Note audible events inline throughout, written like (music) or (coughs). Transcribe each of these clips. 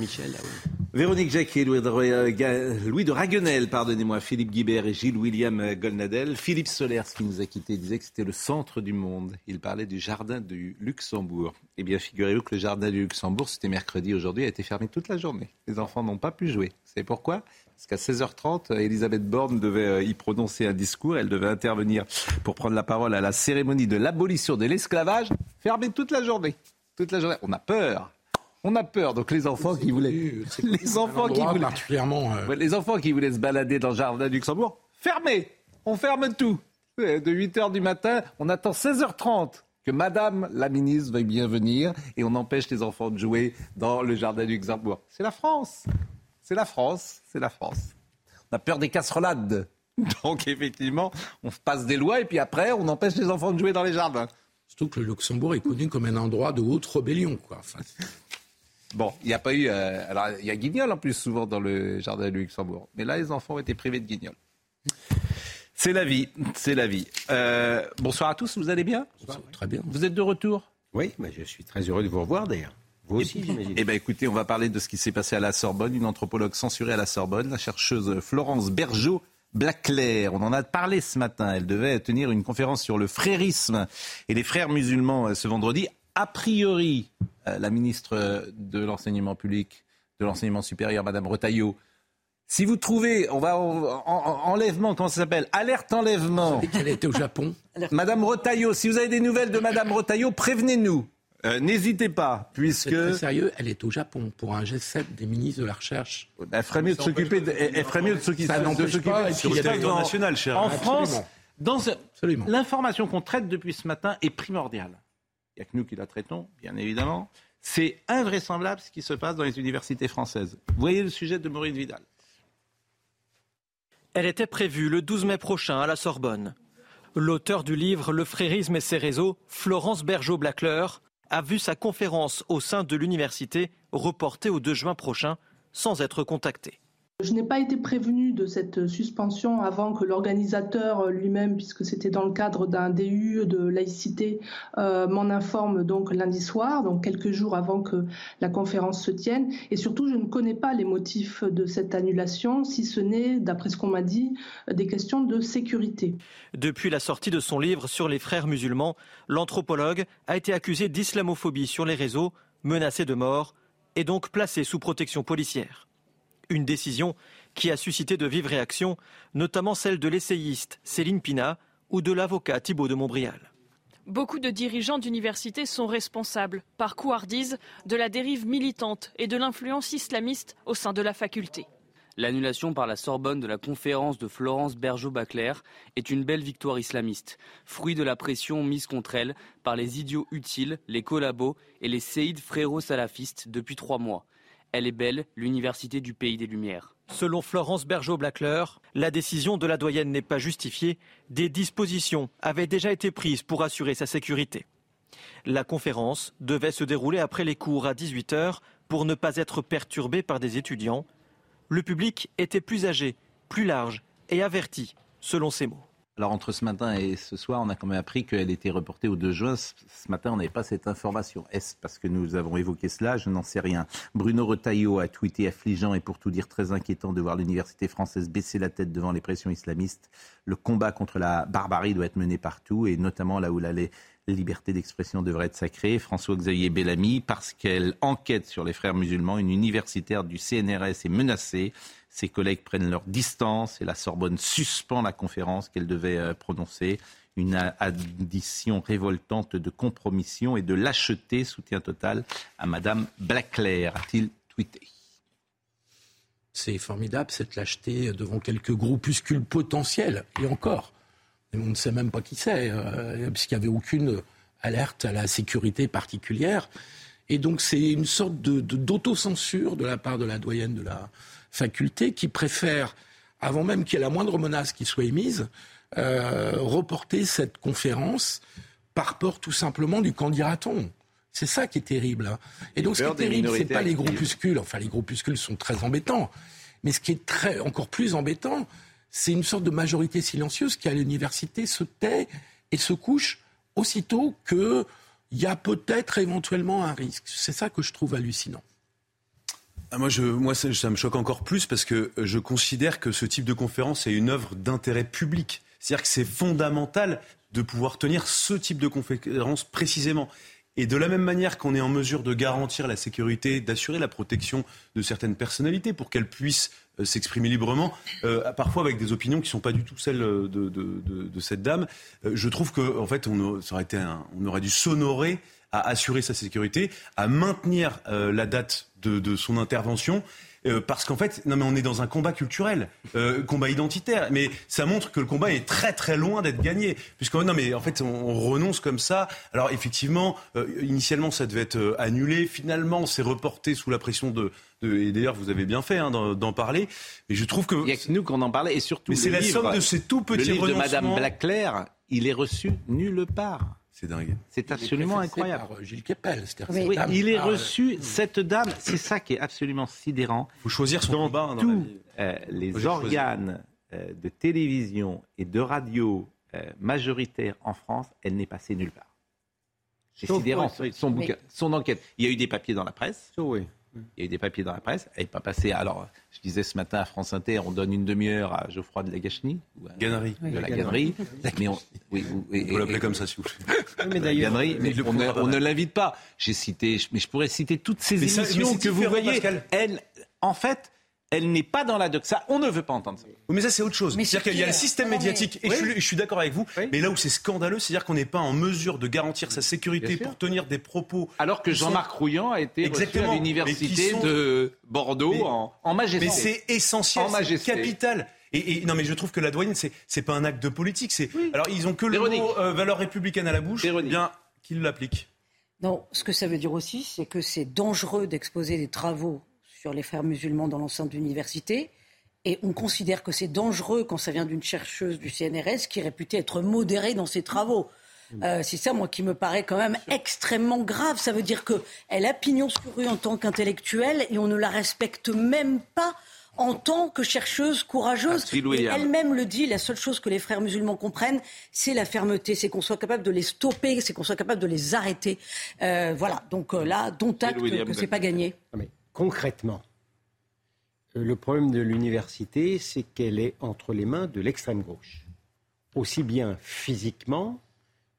Michel, oui. Véronique Jacquet, Louis de, Raguenel, pardonnez-moi, Philippe Guibert et Gilles William Golnadel. Philippe Solers, qui nous a quittés, disait que c'était le centre du monde. Il parlait du jardin du Luxembourg. Eh bien, figurez-vous que le jardin du Luxembourg, c'était mercredi, aujourd'hui, a été fermé toute la journée. Les enfants n'ont pas pu jouer. Savez pourquoi Parce qu'à 16h30, Elisabeth Borne devait euh, y prononcer un discours. Elle devait intervenir pour prendre la parole à la cérémonie de l'abolition de l'esclavage. Fermé toute la journée. Toute la journée. On a peur. On a peur. Donc les enfants qui voulaient, (laughs) les enfants qui voulaient, particulièrement, euh, les enfants qui voulaient se balader dans le jardin du Luxembourg, fermé. On ferme tout. De 8 h du matin, on attend 16h30 que Madame la ministre veuille bien venir et on empêche les enfants de jouer dans le jardin du Luxembourg. C'est la France. C'est la France. C'est la France. On a peur des casserolades. (laughs) Donc effectivement, on passe des lois et puis après, on empêche les enfants de jouer dans les jardins. Surtout que le Luxembourg est connu comme un endroit de haute rébellion. Quoi. Enfin, Bon, il n'y a pas eu. Euh, alors, il y a Guignol en plus souvent dans le jardin du Luxembourg. Mais là, les enfants ont été privés de Guignol. C'est la vie, c'est la vie. Euh, bonsoir à tous, vous allez bien? Très bien. Vous êtes de retour? Oui, mais je suis très heureux de vous revoir d'ailleurs. Vous aussi, j'imagine. Eh bien, écoutez, on va parler de ce qui s'est passé à la Sorbonne, une anthropologue censurée à la Sorbonne, la chercheuse Florence Bergeau. Blaclair, on en a parlé ce matin. Elle devait tenir une conférence sur le frérisme et les frères musulmans euh, ce vendredi a priori, euh, la ministre de l'enseignement public, de l'enseignement supérieur, Madame Retailleau, si vous trouvez, on va enlèvement, comment ça s'appelle? Alerte enlèvement. qu'elle était au Japon. Madame Retailleau, si vous avez des nouvelles de Madame Retailleau, prévenez-nous. Euh, n'hésitez pas, puisque. C'est très sérieux, elle est au Japon pour un G7 des ministres de la Recherche. Elle ferait mieux de s'occuper de, elle ferait mieux de s'occuper sur le territoire national, cher. En France, l'information qu'on traite depuis ce matin est primordiale n'y a que nous qui la traitons, bien évidemment. C'est invraisemblable ce qui se passe dans les universités françaises. Voyez le sujet de Maureen Vidal. Elle était prévue le 12 mai prochain à la Sorbonne. L'auteur du livre Le frérisme et ses réseaux, Florence Bergeau-Blacleur, a vu sa conférence au sein de l'université reportée au 2 juin prochain sans être contactée. Je n'ai pas été prévenue de cette suspension avant que l'organisateur lui-même, puisque c'était dans le cadre d'un DU de laïcité, euh, m'en informe donc lundi soir, donc quelques jours avant que la conférence se tienne. Et surtout, je ne connais pas les motifs de cette annulation, si ce n'est, d'après ce qu'on m'a dit, des questions de sécurité. Depuis la sortie de son livre sur les frères musulmans, l'anthropologue a été accusé d'islamophobie sur les réseaux, menacé de mort et donc placé sous protection policière. Une décision qui a suscité de vives réactions, notamment celle de l'essayiste Céline Pina ou de l'avocat Thibault de Montbrial. Beaucoup de dirigeants d'universités sont responsables, par couardise, de la dérive militante et de l'influence islamiste au sein de la faculté. L'annulation par la Sorbonne de la conférence de Florence Bergeau-Baclair est une belle victoire islamiste, fruit de la pression mise contre elle par les idiots utiles, les collabos et les séides fréro-salafistes depuis trois mois. Elle est belle, l'université du pays des Lumières. Selon Florence Bergeau-Blacleur, la décision de la doyenne n'est pas justifiée. Des dispositions avaient déjà été prises pour assurer sa sécurité. La conférence devait se dérouler après les cours à 18h pour ne pas être perturbée par des étudiants. Le public était plus âgé, plus large et averti, selon ses mots. Alors entre ce matin et ce soir, on a quand même appris qu'elle était reportée au 2 juin. Ce matin, on n'avait pas cette information. Est-ce parce que nous avons évoqué cela? Je n'en sais rien. Bruno Retailleau a tweeté affligeant et pour tout dire très inquiétant de voir l'université française baisser la tête devant les pressions islamistes. Le combat contre la barbarie doit être mené partout et notamment là où la liberté d'expression devrait être sacrée. François-Xavier Bellamy, parce qu'elle enquête sur les frères musulmans, une universitaire du CNRS est menacée. Ses collègues prennent leur distance et la Sorbonne suspend la conférence qu'elle devait euh, prononcer. Une addition révoltante de compromission et de lâcheté, soutien total à Madame Blaclair, a-t-il tweeté. C'est formidable cette lâcheté devant quelques groupuscules potentiels, et encore. on ne sait même pas qui c'est, euh, puisqu'il n'y avait aucune alerte à la sécurité particulière. Et donc c'est une sorte d'autocensure de, de la part de la doyenne de la, faculté qui préfère, avant même qu'il y ait la moindre menace qui soit émise, euh, reporter cette conférence par peur tout simplement du candidaton. C'est ça qui est terrible. Hein. Et donc ce qui est terrible, ce n'est pas les groupuscules. Enfin, les groupuscules sont très embêtants. Mais ce qui est très, encore plus embêtant, c'est une sorte de majorité silencieuse qui, à l'université, se tait et se couche aussitôt qu'il y a peut-être éventuellement un risque. C'est ça que je trouve hallucinant. Ah, moi, ça, ça, me choque encore plus parce que je considère que ce type de conférence est une œuvre d'intérêt public. C'est-à-dire que c'est fondamental de pouvoir tenir ce type de conférence précisément. Et de la même manière qu'on est en mesure de garantir la sécurité, d'assurer la protection de certaines personnalités pour qu'elles puissent euh, s'exprimer librement, euh, parfois avec des opinions qui ne sont pas du tout celles de, de, cette dame, euh, je trouve qu'en en fait, on, aurait dû s'honorer à assurer sa sécurité, à maintenir euh, la date de, son intervention. Euh, parce qu'en fait, non mais on est dans un combat culturel, euh, combat identitaire, mais ça montre que le combat est très très loin d'être gagné, puisque non mais en fait on, on renonce comme ça. Alors effectivement, euh, initialement ça devait être euh, annulé, finalement c'est reporté sous la pression de, de et d'ailleurs vous avez bien fait hein, d'en parler, mais je trouve que il y a que nous qu'on en parlait et surtout mais c'est la somme de ces tout petits le livre de Madame Blackler, il est reçu nulle part. C'est dingue. C'est absolument incroyable. Par Gilles Kepel. Oui, il est reçu, cette dame, c'est ça qui est absolument sidérant. Il faut choisir son dans combat. Dans tous euh, les organes euh, de télévision et de radio euh, majoritaires en France, elle n'est passée nulle part. C'est sidérant, son, son, bouquin, son enquête. Il y a eu des papiers dans la presse. So, oui. Il y a eu des papiers dans la presse. Elle n'est pas passée. Alors, je disais ce matin à France Inter, on donne une demi-heure à Geoffroy de la Gachny. Ou à, Gannery. De la Gannerie. Mais on, oui, oui, vous l'appelez comme ça, s'il vous plaît. Mais d'ailleurs, Gannery, mais on, ne, on ne l'invite pas. J'ai cité, mais je pourrais citer toutes ces mais émissions ça, que vous voyez. Pascal. Elle, en fait, elle n'est pas dans la doxa. On ne veut pas entendre ça. Oui, mais ça, c'est autre chose. C'est-à-dire qu'il y a le système médiatique, et oui. je, suis, d'accord avec vous, oui. mais là où c'est scandaleux, c'est-à-dire qu'on n'est pas en mesure de garantir sa sécurité pour tenir des propos. Alors que Jean-Marc sont... Rouillant a été Exactement. reçu à l'université sont... de Bordeaux mais, en, en, majesté. Mais c'est essentiel, c'est capital. Et, et, non, mais je trouve que la douane, c'est c'est pas un acte de politique. C'est oui. alors ils ont que le Véronique. mot euh, valeur républicaine à la bouche, Véronique. bien qu'ils l'appliquent. Non, ce que ça veut dire aussi, c'est que c'est dangereux d'exposer des travaux sur les frères musulmans dans l'enceinte d'université. Et on considère que c'est dangereux quand ça vient d'une chercheuse du CNRS qui est réputée être modérée dans ses travaux. Euh, c'est ça, moi, qui me paraît quand même extrêmement grave. Ça veut dire qu'elle a pignon sur rue en tant qu'intellectuelle et on ne la respecte même pas en tant que chercheuse courageuse. Elle-même le dit, la seule chose que les frères musulmans comprennent, c'est la fermeté, c'est qu'on soit capable de les stopper, c'est qu'on soit capable de les arrêter. Euh, voilà, donc euh, là, dont acte que c'est pas gagné. Mais concrètement, le problème de l'université, c'est qu'elle est entre les mains de l'extrême gauche, aussi bien physiquement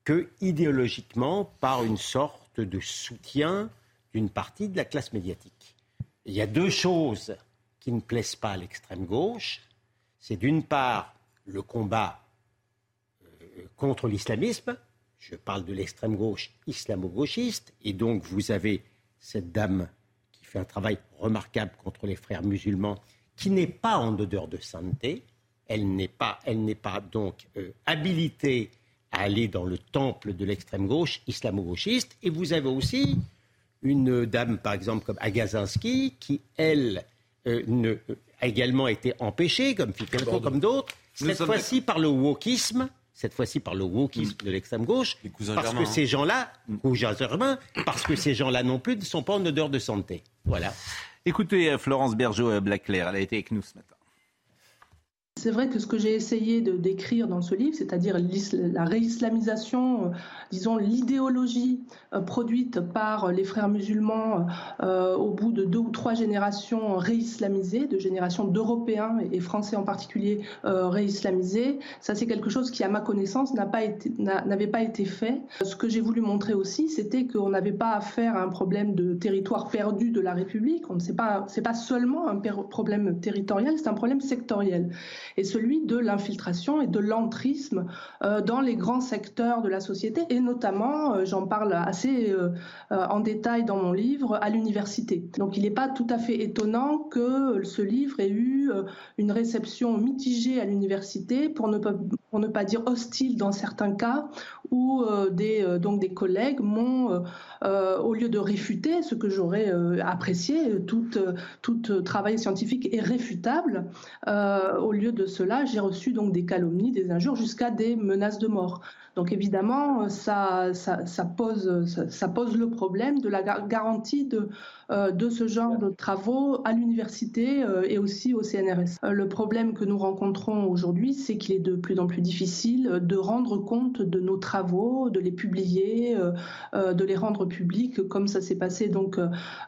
que idéologiquement par une sorte de soutien d'une partie de la classe médiatique. Il y a deux choses qui ne plaisent pas à l'extrême gauche. C'est d'une part le combat euh, contre l'islamisme, je parle de l'extrême gauche islamo-gauchiste, et donc vous avez cette dame fait un travail remarquable contre les frères musulmans, qui n'est pas en odeur de sainteté, elle n'est pas, elle n'est pas donc euh, habilitée à aller dans le temple de l'extrême gauche islamo-gauchiste, et vous avez aussi une dame, par exemple, comme Agazinski, qui, elle, euh, ne, a également été empêchée, comme Ficalco, comme d'autres, cette fois-ci par le wokisme, cette fois-ci par le wokisme de l'extrême gauche, parce Germain. que ces gens-là, cousins germains, parce que ces gens-là non plus ne sont pas en odeur de santé. Voilà. Écoutez, Florence Bergeau-Blaclair, elle a été avec nous ce matin. C'est vrai que ce que j'ai essayé de décrire dans ce livre, c'est-à-dire la réislamisation, euh, disons l'idéologie euh, produite par les frères musulmans euh, au bout de deux ou trois générations réislamisées, de générations d'Européens et Français en particulier réislamisés, ça c'est quelque chose qui, à ma connaissance, n'avait pas été fait. Ce que j'ai voulu montrer aussi, c'était qu'on n'avait pas affaire à un problème de territoire perdu de la République. On ne sait pas, c'est pas seulement un problème territorial, c'est un problème sectoriel et celui de l'infiltration et de l'entrisme euh, dans les grands secteurs de la société, et notamment, euh, j'en parle assez euh, en détail dans mon livre, à l'université. Donc il n'est pas tout à fait étonnant que ce livre ait eu une réception mitigée à l'université, pour ne pas, pour ne pas dire hostile dans certains cas, où des, donc des collègues m'ont, au lieu de réfuter ce que j'aurais apprécié, tout, travail scientifique est réfutable, au lieu de cela, j'ai reçu donc des calomnies, des injures, jusqu'à des menaces de mort. Donc évidemment, ça, pose, le problème de la garantie de, euh, ce genre de travaux à l'université euh, et aussi au CNRS. Euh, le problème que nous rencontrons aujourd'hui, c'est qu'il est de plus en plus difficile de rendre compte de nos travaux travaux, de les publier, de les rendre publics, comme ça s'est passé donc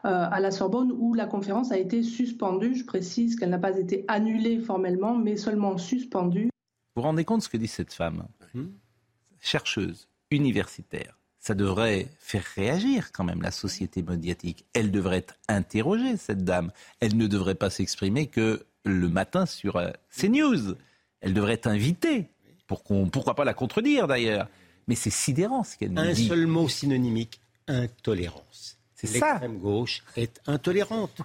à la Sorbonne, où la conférence a été suspendue. Je précise qu'elle n'a pas été annulée formellement, mais seulement suspendue. Vous vous rendez compte de ce que dit cette femme? Chercheuse, universitaire, ça devrait faire réagir quand même la société médiatique. Elle devrait être interrogée, cette dame. Elle ne devrait pas s'exprimer que le matin sur euh, CNews. Elle devrait être invitée. Pour qu'on, pourquoi pas la contredire d'ailleurs Mais c'est sidérant ce qu'elle nous Un dit. Un seul mot synonymique intolérance. C'est ça. L'extrême gauche est intolérante.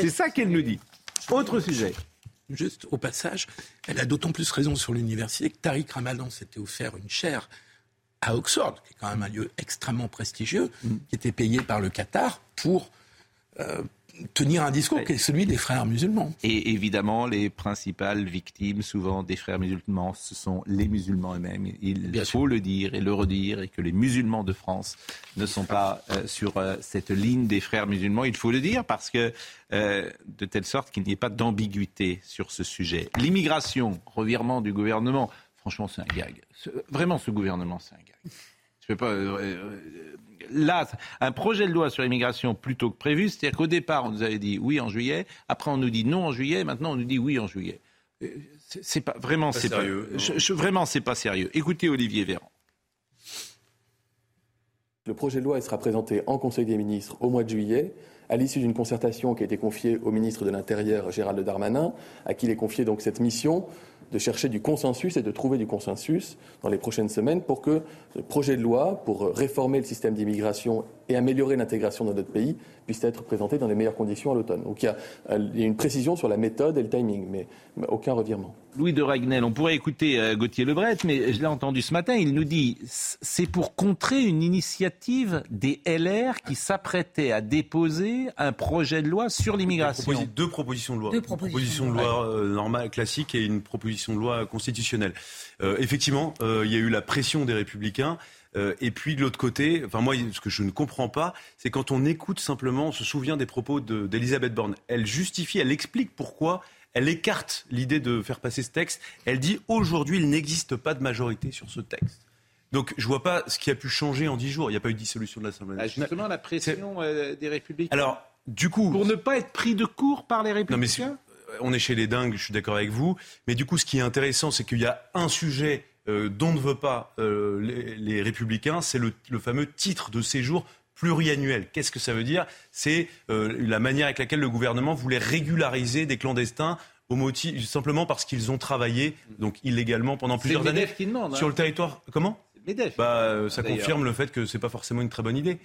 C'est ça qu'elle nous dit. Autre sujet. Juste au passage, elle a d'autant plus raison sur l'université que Tariq Ramadan s'était offert une chaire à Oxford, qui est quand même un lieu extrêmement prestigieux, mm. qui était payé par le Qatar pour euh, tenir un discours qui est celui des frères musulmans. Et évidemment, les principales victimes, souvent des frères musulmans, ce sont les musulmans eux-mêmes. Il faut le dire et le redire, et que les musulmans de France ne sont pas euh, sur euh, cette ligne des frères musulmans. Il faut le dire parce que, de telle sorte qu'il n'y ait pas d'ambiguïté sur ce sujet. L'immigration, revirement du gouvernement, franchement, c'est un gag. Vraiment, ce gouvernement, c'est un gag. Je peux pas. Euh, euh, là, un projet de loi sur l'immigration plutôt que prévu, c'est-à-dire qu'au départ, on nous avait dit oui en juillet, après on nous dit non en juillet, maintenant on nous dit oui en juillet. Euh, c'est pas vraiment, c'est pas, sérieux. je, vraiment, c'est pas sérieux. Écoutez Olivier Véran. Le projet de loi sera présenté en Conseil des ministres au mois de juillet, à l'issue d'une concertation qui a été confiée au ministre de l'Intérieur Gérald Darmanin, à qui il est confié donc cette mission de chercher du consensus et de trouver du consensus dans les prochaines semaines pour que le projet de loi pour réformer le système d'immigration et améliorer l'intégration dans notre pays puisse être présenté dans les meilleures conditions à l'automne. Donc il y, a, euh, une précision sur la méthode et le timing, mais, aucun revirement. Louis de Ragnel, on pourrait écouter euh, Gauthier Lebret, mais je l'ai entendu ce matin, il nous dit c'est pour contrer une initiative des LR qui s'apprêtait à déposer un projet de loi sur l'immigration. Deux propositions de loi. Deux propositions, de loi euh, normale, classique et une proposition de loi constitutionnelle. effectivement, il y a eu la pression des républicains. Euh, et puis de l'autre côté, enfin moi, ce que je ne comprends pas, c'est quand on écoute simplement, on se souvient des propos d'Elisabeth Borne. Elle justifie, elle explique pourquoi elle écarte l'idée de faire passer ce texte. Elle dit aujourd'hui, il n'existe pas de majorité sur ce texte. Donc je ne vois pas ce qui a pu changer en dix jours. Il n'y a pas eu de dissolution de l'Assemblée ah, nationale. justement, la pression euh, des Républicains. Alors, du coup, pour ne pas être pris de court par les Républicains. Non, mais on est chez les dingues. Je suis d'accord avec vous. Mais du coup, ce qui est intéressant, c'est qu'il y a un sujet euh, dont ne veut pas euh, les, républicains, c'est le, fameux titre de séjour pluriannuel. Qu'est-ce que ça veut dire? C'est euh, la manière avec laquelle le gouvernement voulait régulariser des clandestins au motif, simplement parce qu'ils ont travaillé donc illégalement pendant plusieurs années hein. sur le territoire. Comment? Bah, euh, ça confirme le fait que c'est pas forcément une très bonne idée.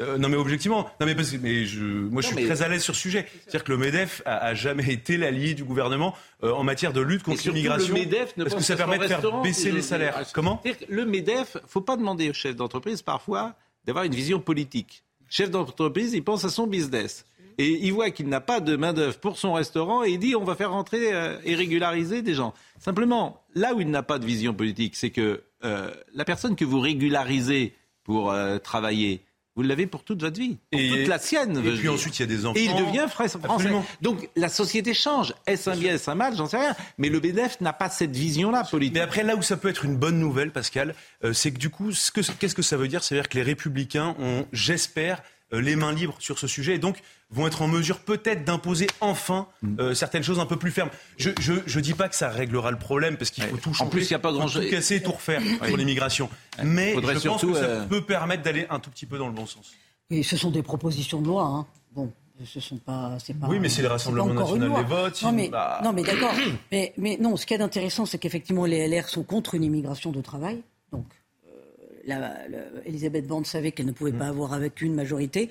Euh, non, mais objectivement, non mais, parce, mais je, moi je suis très à l'aise sur ce sujet. C'est-à-dire que le Medef a, jamais été l'allié du gouvernement euh, en matière de lutte contre l'immigration. Le Medef ne parce que ça permet de faire baisser les salaires. Comment Le Medef, faut pas demander au chef d'entreprise parfois d'avoir une vision politique. chef d'entreprise, il pense à son business. Et il voit qu'il n'a pas de main-d'œuvre pour son restaurant et il dit on va faire rentrer et régulariser des gens. Simplement, là où il n'a pas de vision politique, c'est que euh, la personne que vous régularisez pour euh, travailler, vous l'avez pour toute votre vie, pour toute la sienne. Et puis ensuite, il y a des enfants. Et il devient français. Donc la société change. Est-ce un bien, est-ce un mal? J'en sais rien. Mais le BDF n'a pas cette vision-là politique. Mais après, là où ça peut être une bonne nouvelle, Pascal, euh, c'est que du coup, qu'est-ce que ça veut dire? C'est-à-dire que les républicains ont, j'espère, les mains libres sur ce sujet. Et donc, vont être en mesure peut-être d'imposer enfin mm. euh, certaines choses un peu plus fermes. Je ne dis pas que ça réglera le problème parce qu'il faut tout changer. En plus, il n'y a pas grand-chose. Tout casser, tout refaire sur l'immigration. Mais je pense que ça euh, peut permettre d'aller un tout petit peu dans le bon sens. Et ce sont des propositions de loi. Hein. Bon, ce sont pas, pas oui, mais c'est le Rassemblement national des votes. Non, mais, non, mais d'accord. mais, mais non, ce qui est intéressant, c'est qu'effectivement, les LR sont contre une immigration de travail. Donc, Elisabeth Borne savait qu'elle ne pouvait pas mm. avoir avec une majorité.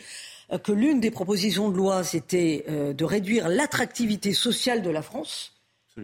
Euh, que l'une des propositions de loi, c'était euh, de réduire l'attractivité sociale de la France.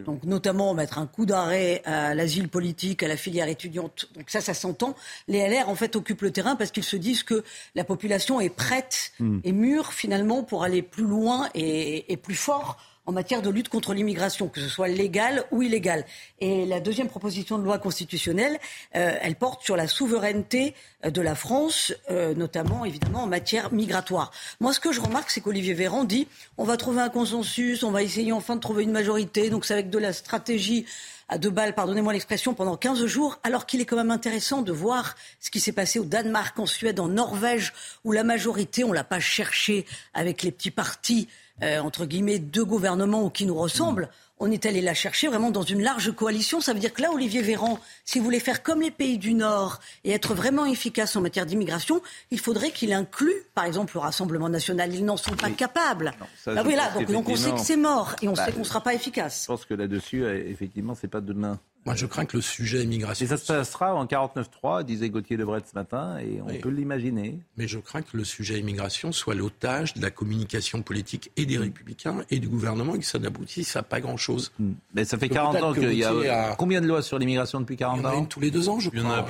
Donc, notamment mettre un coup d'arrêt à l'asile politique, à la filière étudiante. Donc, ça, ça s'entend. Les LR, en fait, occupent le terrain parce qu'ils se disent que la population est prête hmm. et mûre, finalement, pour aller plus loin et, et plus fort en matière de lutte contre l'immigration, que ce soit légal ou illégal. Et la deuxième proposition de loi constitutionnelle, euh, elle porte sur la souveraineté euh, de la France, euh, notamment évidemment en matière migratoire. Moi, ce que je remarque, c'est qu'Olivier Véran dit on va trouver un consensus, on va essayer enfin de trouver une majorité, donc c'est avec de la stratégie à deux balles, pardonnez-moi l'expression, pendant 15 jours, alors qu'il est quand même intéressant de voir ce qui s'est passé au Danemark, en Suède, en Norvège, où la majorité, on l'a pas cherché avec les petits partis, euh, entre guillemets, de gouvernement ou qui nous ressemblent on est allé la chercher vraiment dans une large coalition. Ça veut dire que là, Olivier Véran, si vous voulez faire comme les pays du Nord et être vraiment efficace en matière d'immigration, il faudrait qu'il inclue, par exemple, le Rassemblement national. Ils n'en sont pas capables. bah oui, là, donc, on sait que c'est mort et on bah, sait qu'on ne sera pas efficace. Je pense que là-dessus, euh, effectivement, c'est pas demain. Moi, je crains que le sujet immigration. Et ça se passera en 49-3, disait Gauthier Lebret ce matin, et on peut l'imaginer. Mais je crains que le sujet immigration soit l'otage de la communication politique et des Républicains et du gouvernement et que ça n'aboutisse à pas grand-chose. Hmm. Mais ça fait 40 ans qu'il y a. Combien de lois sur l'immigration depuis 40 ans Tous les deux ans, je crois.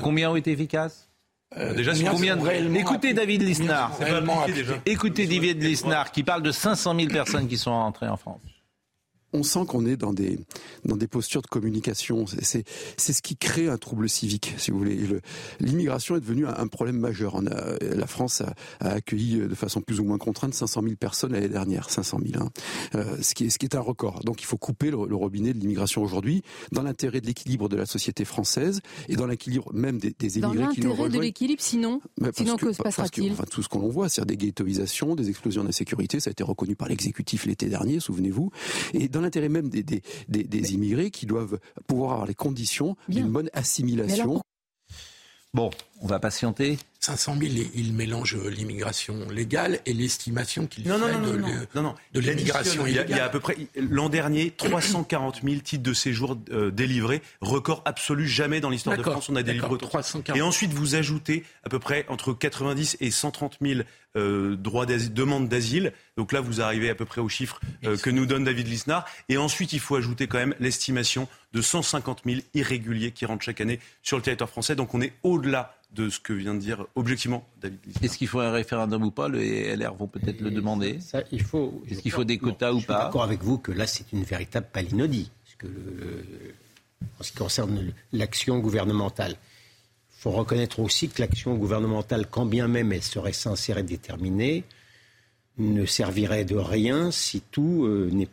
Combien ont été efficaces euh, déjà, combien Écoutez David Lisnard. Écoutez David Lisnard qui parle de 500 000 personnes qui sont entrées en France on sent qu'on est dans des dans des postures de communication. C'est c'est ce qui crée un trouble civique, si vous voulez. L'immigration est devenue un, problème majeur. On a, la France a, accueilli de façon plus ou moins contrainte 500 000 personnes l'année dernière, 500 000, hein. euh, ce qui est ce qui est un record. Donc il faut couper le, robinet de l'immigration aujourd'hui, dans l'intérêt de l'équilibre de la société française et dans l'équilibre même des, des immigrés qui nous rejoignent. de l'équilibre, sinon, sinon que, se passera-t-il? enfin, Tout ce qu'on voit, c'est-à-dire des ghettoisations, des explosions d'insécurité, ça a été reconnu par l'exécutif l'été dernier, souvenez-vous, et dans l'intérêt même des, des, des, immigrés qui doivent pouvoir avoir les conditions d'une bonne assimilation. Bon, on va patienter. 500 000, il mélange l'immigration légale et l'estimation qu'il fait non, de, non, non, de l'immigration illégale. Il y a à peu près, l'an dernier, 340 000 titres de séjour euh, délivrés, record absolu, jamais dans l'histoire de France on a délivré 340. Et ensuite, vous ajoutez à peu près entre 90 et 130 000 euh, droits demandes d'asile. Donc là, vous arrivez à peu près au chiffre euh, que nous donne David Lisnard. Et ensuite, il faut ajouter quand même l'estimation de 150 000 irréguliers qui rentrent chaque année sur le territoire français. Donc on est au-delà de ce que vient de dire objectivement David Est-ce qu'il faut un référendum ou pas? Les LR vont peut-être le demander. il faut. Est-ce qu'il faut des quotas ou pas Je suis d'accord avec vous que là, c'est une véritable palinodie. que en ce qui concerne l'action gouvernementale. Il faut reconnaître aussi que l'action gouvernementale, quand bien même elle serait sincère et déterminée, ne servirait de rien si tout euh, n'est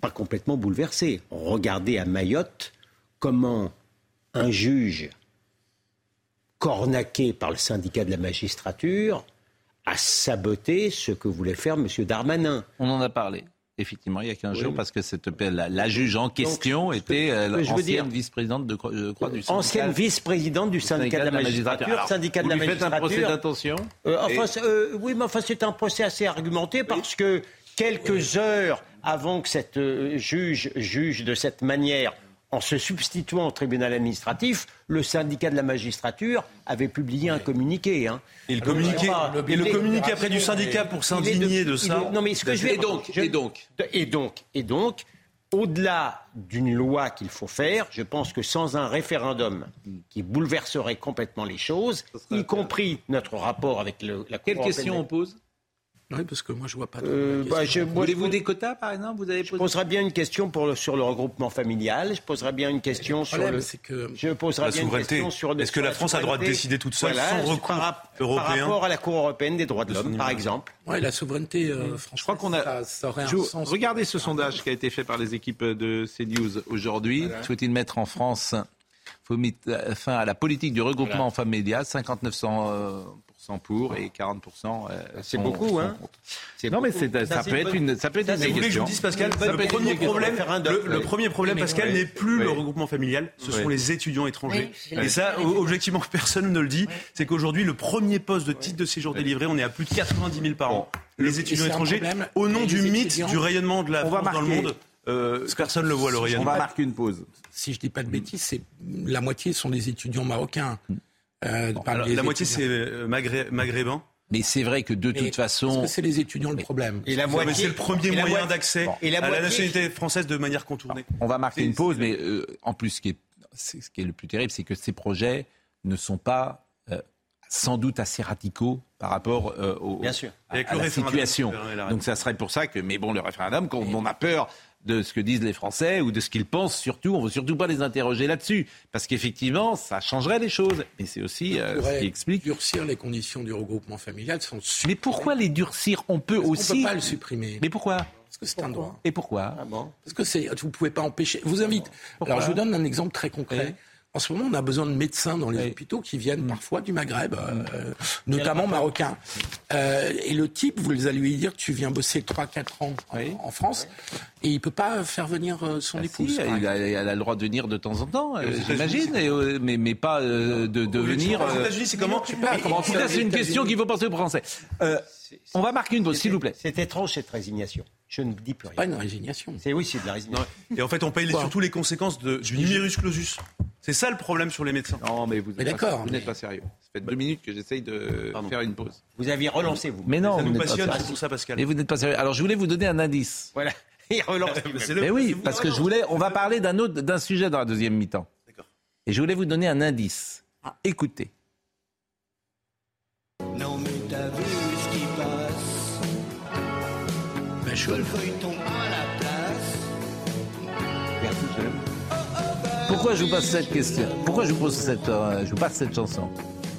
pas complètement bouleversé. Regardez à Mayotte comment un juge cornaqué par le syndicat de la magistrature, a saboté ce que voulait faire M. Darmanin. On en a parlé. Effectivement, il y a 15 jours, parce que cette, la, la juge en question était euh, l'ancienne vice-présidente de, je crois, du syndicat. Ancienne vice-présidente du syndicat, de la magistrature. syndicat de la magistrature. faites un procès d'intention euh, enfin, euh, Oui, mais enfin, c'est un procès assez argumenté parce que quelques heures avant que cette juge juge de cette manière en se substituant au tribunal administratif, le syndicat de la magistrature avait publié un communiqué. Hein. Et le communiqué, et le communiqué après du syndicat pour s'indigner de, ça. non, mais ce que je vais, et donc, et donc, et donc, et donc, au-delà d'une loi qu'il faut faire, je pense que sans un référendum qui bouleverserait complètement les choses, y compris notre rapport avec le, la Cour Quelle question on pose oui, parce que moi, je vois pas. Euh, bah, Voulez-vous des quotas, par exemple vous avez Je poserai bien une question pour sur le regroupement familial. Je poserai bien une question sur le. Que... Je poserai bien une question sur. Est-ce que la France a le droit de décider toute seule sans recours par, européen Par rapport à la Cour européenne des droits de l'homme, par exemple. Oui, la souveraineté. Euh, je crois qu'on a. Ça, aurait un sens. Regardez ce sondage qui a été fait par les équipes de CNews aujourd'hui. Voilà. Souhaite-t-il mettre en France faut mettre fin à la politique du regroupement familial, 59 pour et 40 euh, C'est beaucoup, hein. Non, mais ça, peut être une, ça peut être une Vous voulez que je vous dise, Pascal, le, premier problème, le, premier problème, Pascal, n'est plus le regroupement familial, ce sont les étudiants étrangers. et ça, objectivement, (laughs) personne ne le dit, c'est qu'aujourd'hui, le premier poste de titre de séjour délivré, on est à plus de 90 000 par an. Les étudiants étrangers, au nom du mythe du rayonnement de la France dans le monde, euh, personne ne le voit, le rayonnement. On va marquer une pause. Si je dis pas de bêtises, c'est la moitié sont des étudiants marocains. Euh, la moitié, c'est euh, maghrébin. Mais c'est vrai que de toute façon. c'est les étudiants le problème. Et la moitié, c'est le premier moyen d'accès à la nationalité française de manière contournée. On va marquer une pause, mais euh, en plus, ce qui, est, ce qui est le plus terrible, c'est que ces projets ne sont pas sans doute assez radicaux par rapport au, à, la situation. Donc ça serait pour ça que, mais bon, le référendum, quand on a peur de ce que disent les Français ou de ce qu'ils pensent surtout. On ne veut surtout pas les interroger là-dessus. Parce qu'effectivement, ça changerait les choses. Mais c'est aussi euh, ce qui explique. Durcir les conditions du regroupement familial sont. Mais pourquoi les durcir? On peut aussi. On ne peut pas le supprimer. Mais pourquoi? Parce que c'est un droit. Et pourquoi? Ah Parce que c'est, vous pouvez pas empêcher. Vous invite. Alors je vous donne un exemple très concret. En ce moment, on a besoin de médecins dans les hôpitaux qui viennent mm. parfois du Maghreb, euh, notamment marocains. Euh, et le type, vous allez lui dire, tu viens bosser 3-4 ans en, France, et il peut pas faire venir euh, son ah épouse. il, a, le droit de venir de temps en temps, j'imagine, mais, mais pas de, de venir. Aux États-Unis, c'est comment, En tout cas, c'est une question qu'il faut penser aux Français. On va marquer une pause, s'il vous plaît. C'est étrange cette résignation. Je ne dis plus rien. Pas une résignation. C'est oui, c'est de la résignation. Et en fait, on paye surtout les conséquences de, du numerus clausus. C'est ça le problème sur les médecins. Non, mais vous n'êtes pas, mais... pas sérieux. Ça fait deux minutes que j'essaye de faire une pause. Vous aviez relancé, vous. Mais non, ça nous passionne, c'est pour ça, Pascal. Mais vous n'êtes pas sérieux. Alors, je voulais vous donner un indice. Voilà. (laughs) Il relance. (laughs) mais oui, parce que je voulais. On va parler d'un autre, d'un sujet dans la deuxième mi-temps. D'accord. Et je voulais vous donner un indice. Ah. Écoutez. Non, Pourquoi je vous passe cette question? Pourquoi je vous, pose cette, euh, je vous passe cette chanson?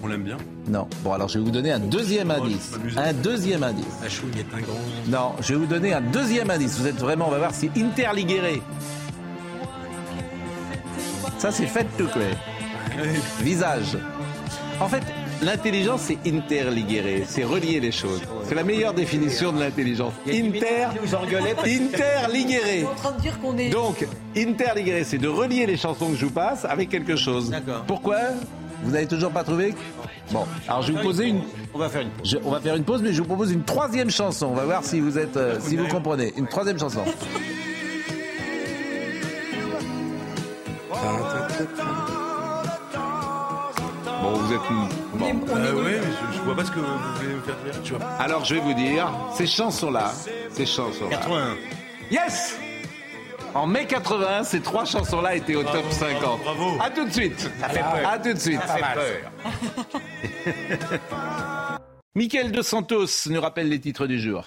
On l'aime bien? Non. Bon, alors je vais vous donner un deuxième indice. Un deuxième indice. Est un grand. Non, je vais vous donner un deuxième indice. Vous êtes vraiment, on va voir, c'est interliguéré. Ça, c'est fait tout clair. Visage. En fait, L'intelligence, c'est interliguer, c'est relier les choses. C'est la meilleure définition de l'intelligence. Inter, interliguer. Donc, interliguer, c'est de relier les chansons que je vous passe avec quelque chose. Pourquoi Vous n'avez toujours pas trouvé Bon, alors je vais vous poser une. On va faire une pause. on va faire une pause, mais je vous propose une troisième chanson. On va voir si vous êtes, euh, si vous comprenez. Une troisième chanson. Bon, vous êtes. Bon. Euh, oui, je, je, vois pas ce que vous voulez me faire dire. Alors, je vais vous dire, ces chansons-là, ces chansons. 81. Yes en mai 80, ces trois chansons-là étaient au top 50. Bravo. A tout de suite. Ça fait peur. À tout de suite. Ça fait peur. (laughs) Michael De Santos nous rappelle les titres du jour.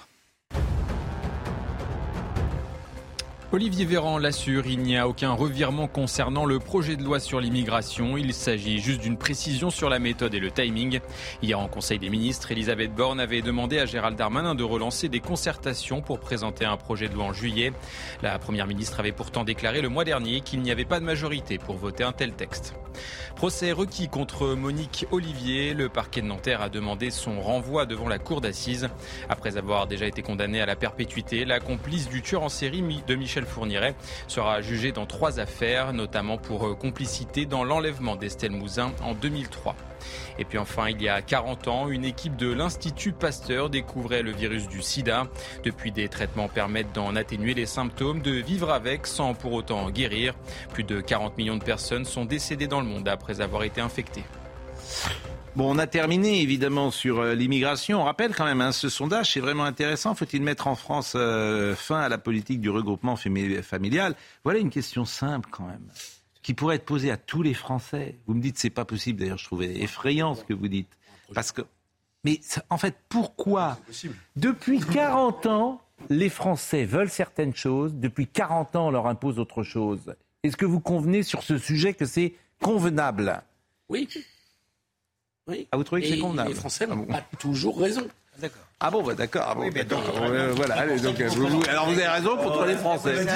Olivier Véran l'assure, il n'y a aucun revirement concernant le projet de loi sur l'immigration. Il s'agit juste d'une précision sur la méthode et le timing. Hier en Conseil des ministres, Elisabeth Borne avait demandé à Gérald Darmanin de relancer des concertations pour présenter un projet de loi en juillet. La Première ministre avait pourtant déclaré le mois dernier qu'il n'y avait pas de majorité pour voter un tel texte. Procès requis contre Monique Olivier. Le parquet de Nanterre a demandé son renvoi devant la cour d'assises. Après avoir déjà été condamné à la perpétuité, la complice du tueur en série de Michel Fourniret sera jugée dans trois affaires, notamment pour euh, complicité dans l'enlèvement d'Estelle Mouzin en 2003. Et puis enfin, il y a 40 ans, une équipe de l'Institut Pasteur découvrait le virus du sida. Depuis, des traitements permettent d'en atténuer les symptômes, de vivre avec sans pour autant guérir. Plus de 40 millions de personnes sont décédées dans le monde après avoir été infectées. Bon, on a terminé évidemment sur euh, l'immigration. On rappelle quand même, hein, ce sondage, c'est vraiment intéressant. Faut-il mettre en France euh, fin à la politique du regroupement familial? Voilà une question simple quand même qui pourrait être posé à tous les Français. Vous me dites c'est pas possible. D'ailleurs, je trouvais effrayant ce que vous dites. Parce que, mais en fait, pourquoi? Depuis 40 ans, les Français veulent certaines choses. Depuis 40 ans, on leur impose autre chose. Est-ce que vous convenez sur ce sujet que c'est convenable? Oui. Oui. Ah, vous trouvez que c'est convenable Les Français n'ont pas toujours raison. D'accord. Ah bon, bah d'accord. Ah oui, donc, euh, voilà. Allez, donc, vous, alors vous avez raison contre les Français.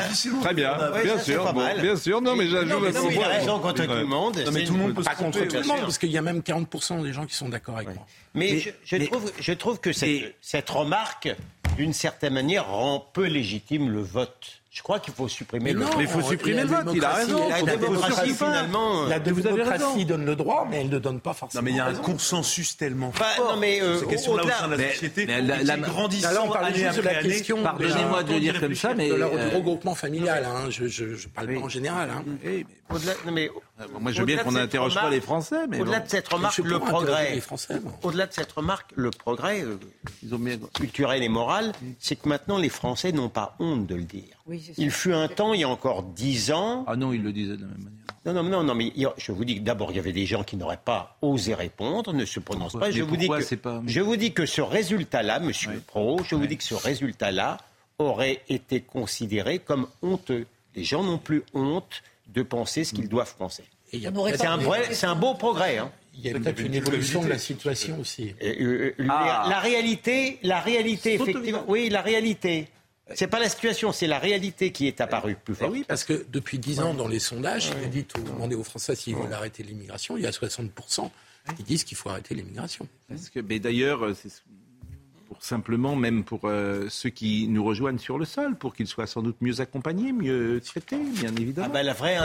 Très bien, bien sûr, bon, bien sûr. Non, mais j'ajoute. Vous avez raison contre tout le monde. Non, mais tout le monde peut pas contre tout le monde, parce qu'il y a même 40% des gens qui sont d'accord avec moi. Mais, je, je trouve, je trouve que cette, cette remarque, d'une certaine manière, rend peu légitime le vote. Je crois qu'il faut supprimer le vote. Mais il faut supprimer le vote, il a raison. La, démocratie, finalement, la démocratie donne le droit, mais elle ne donne pas forcément. Non, mais il y a un consensus tellement fort. non, mais euh, ces questions-là au sein de la société, mais, la, la, grandissant année après année. Pardonnez-moi de le dire comme ça, mais de du regroupement familial. Hein, je, je, je parle pas en général. Hein. Au-delà, mais moi, je veux bien qu'on n'interroge pas les Français, mais au-delà de cette remarque, le progrès. Au-delà de cette remarque, le progrès culturel et moral, c'est que maintenant les Français n'ont pas honte de le dire. Il fut un temps, il y a encore dix ans. Ah non, ils le disaient de la même manière. Non, non, non, non mais je vous dis que d'abord, il y avait des gens qui n'auraient pas osé répondre, ne se prononcent pas. Je vous, dis que, pas... je vous dis que ce résultat-là, monsieur Pro, je vous dis que ce résultat-là aurait été considéré comme honteux. Les gens n'ont plus honte de penser ce qu'ils doivent penser. C'est un, un, beau progrès. Hein. Il y a peut-être une évolution de la situation aussi. Euh, euh, ah. La réalité, la réalité, effectivement, oui, la réalité. C'est pas la situation, c'est la réalité qui est apparue plus forte. oui, parce que depuis 10 ans, dans les sondages, il dit, vous demandez aux Français s'ils veulent arrêter l'immigration, il y a 60% qui disent qu'il faut arrêter l'immigration. Parce que, mais d'ailleurs, euh, c'est pour simplement, même pour euh, ceux qui nous rejoignent sur le sol, pour qu'ils soient sans doute mieux accompagnés, mieux traités, bien évidemment. Ah ben, la vraie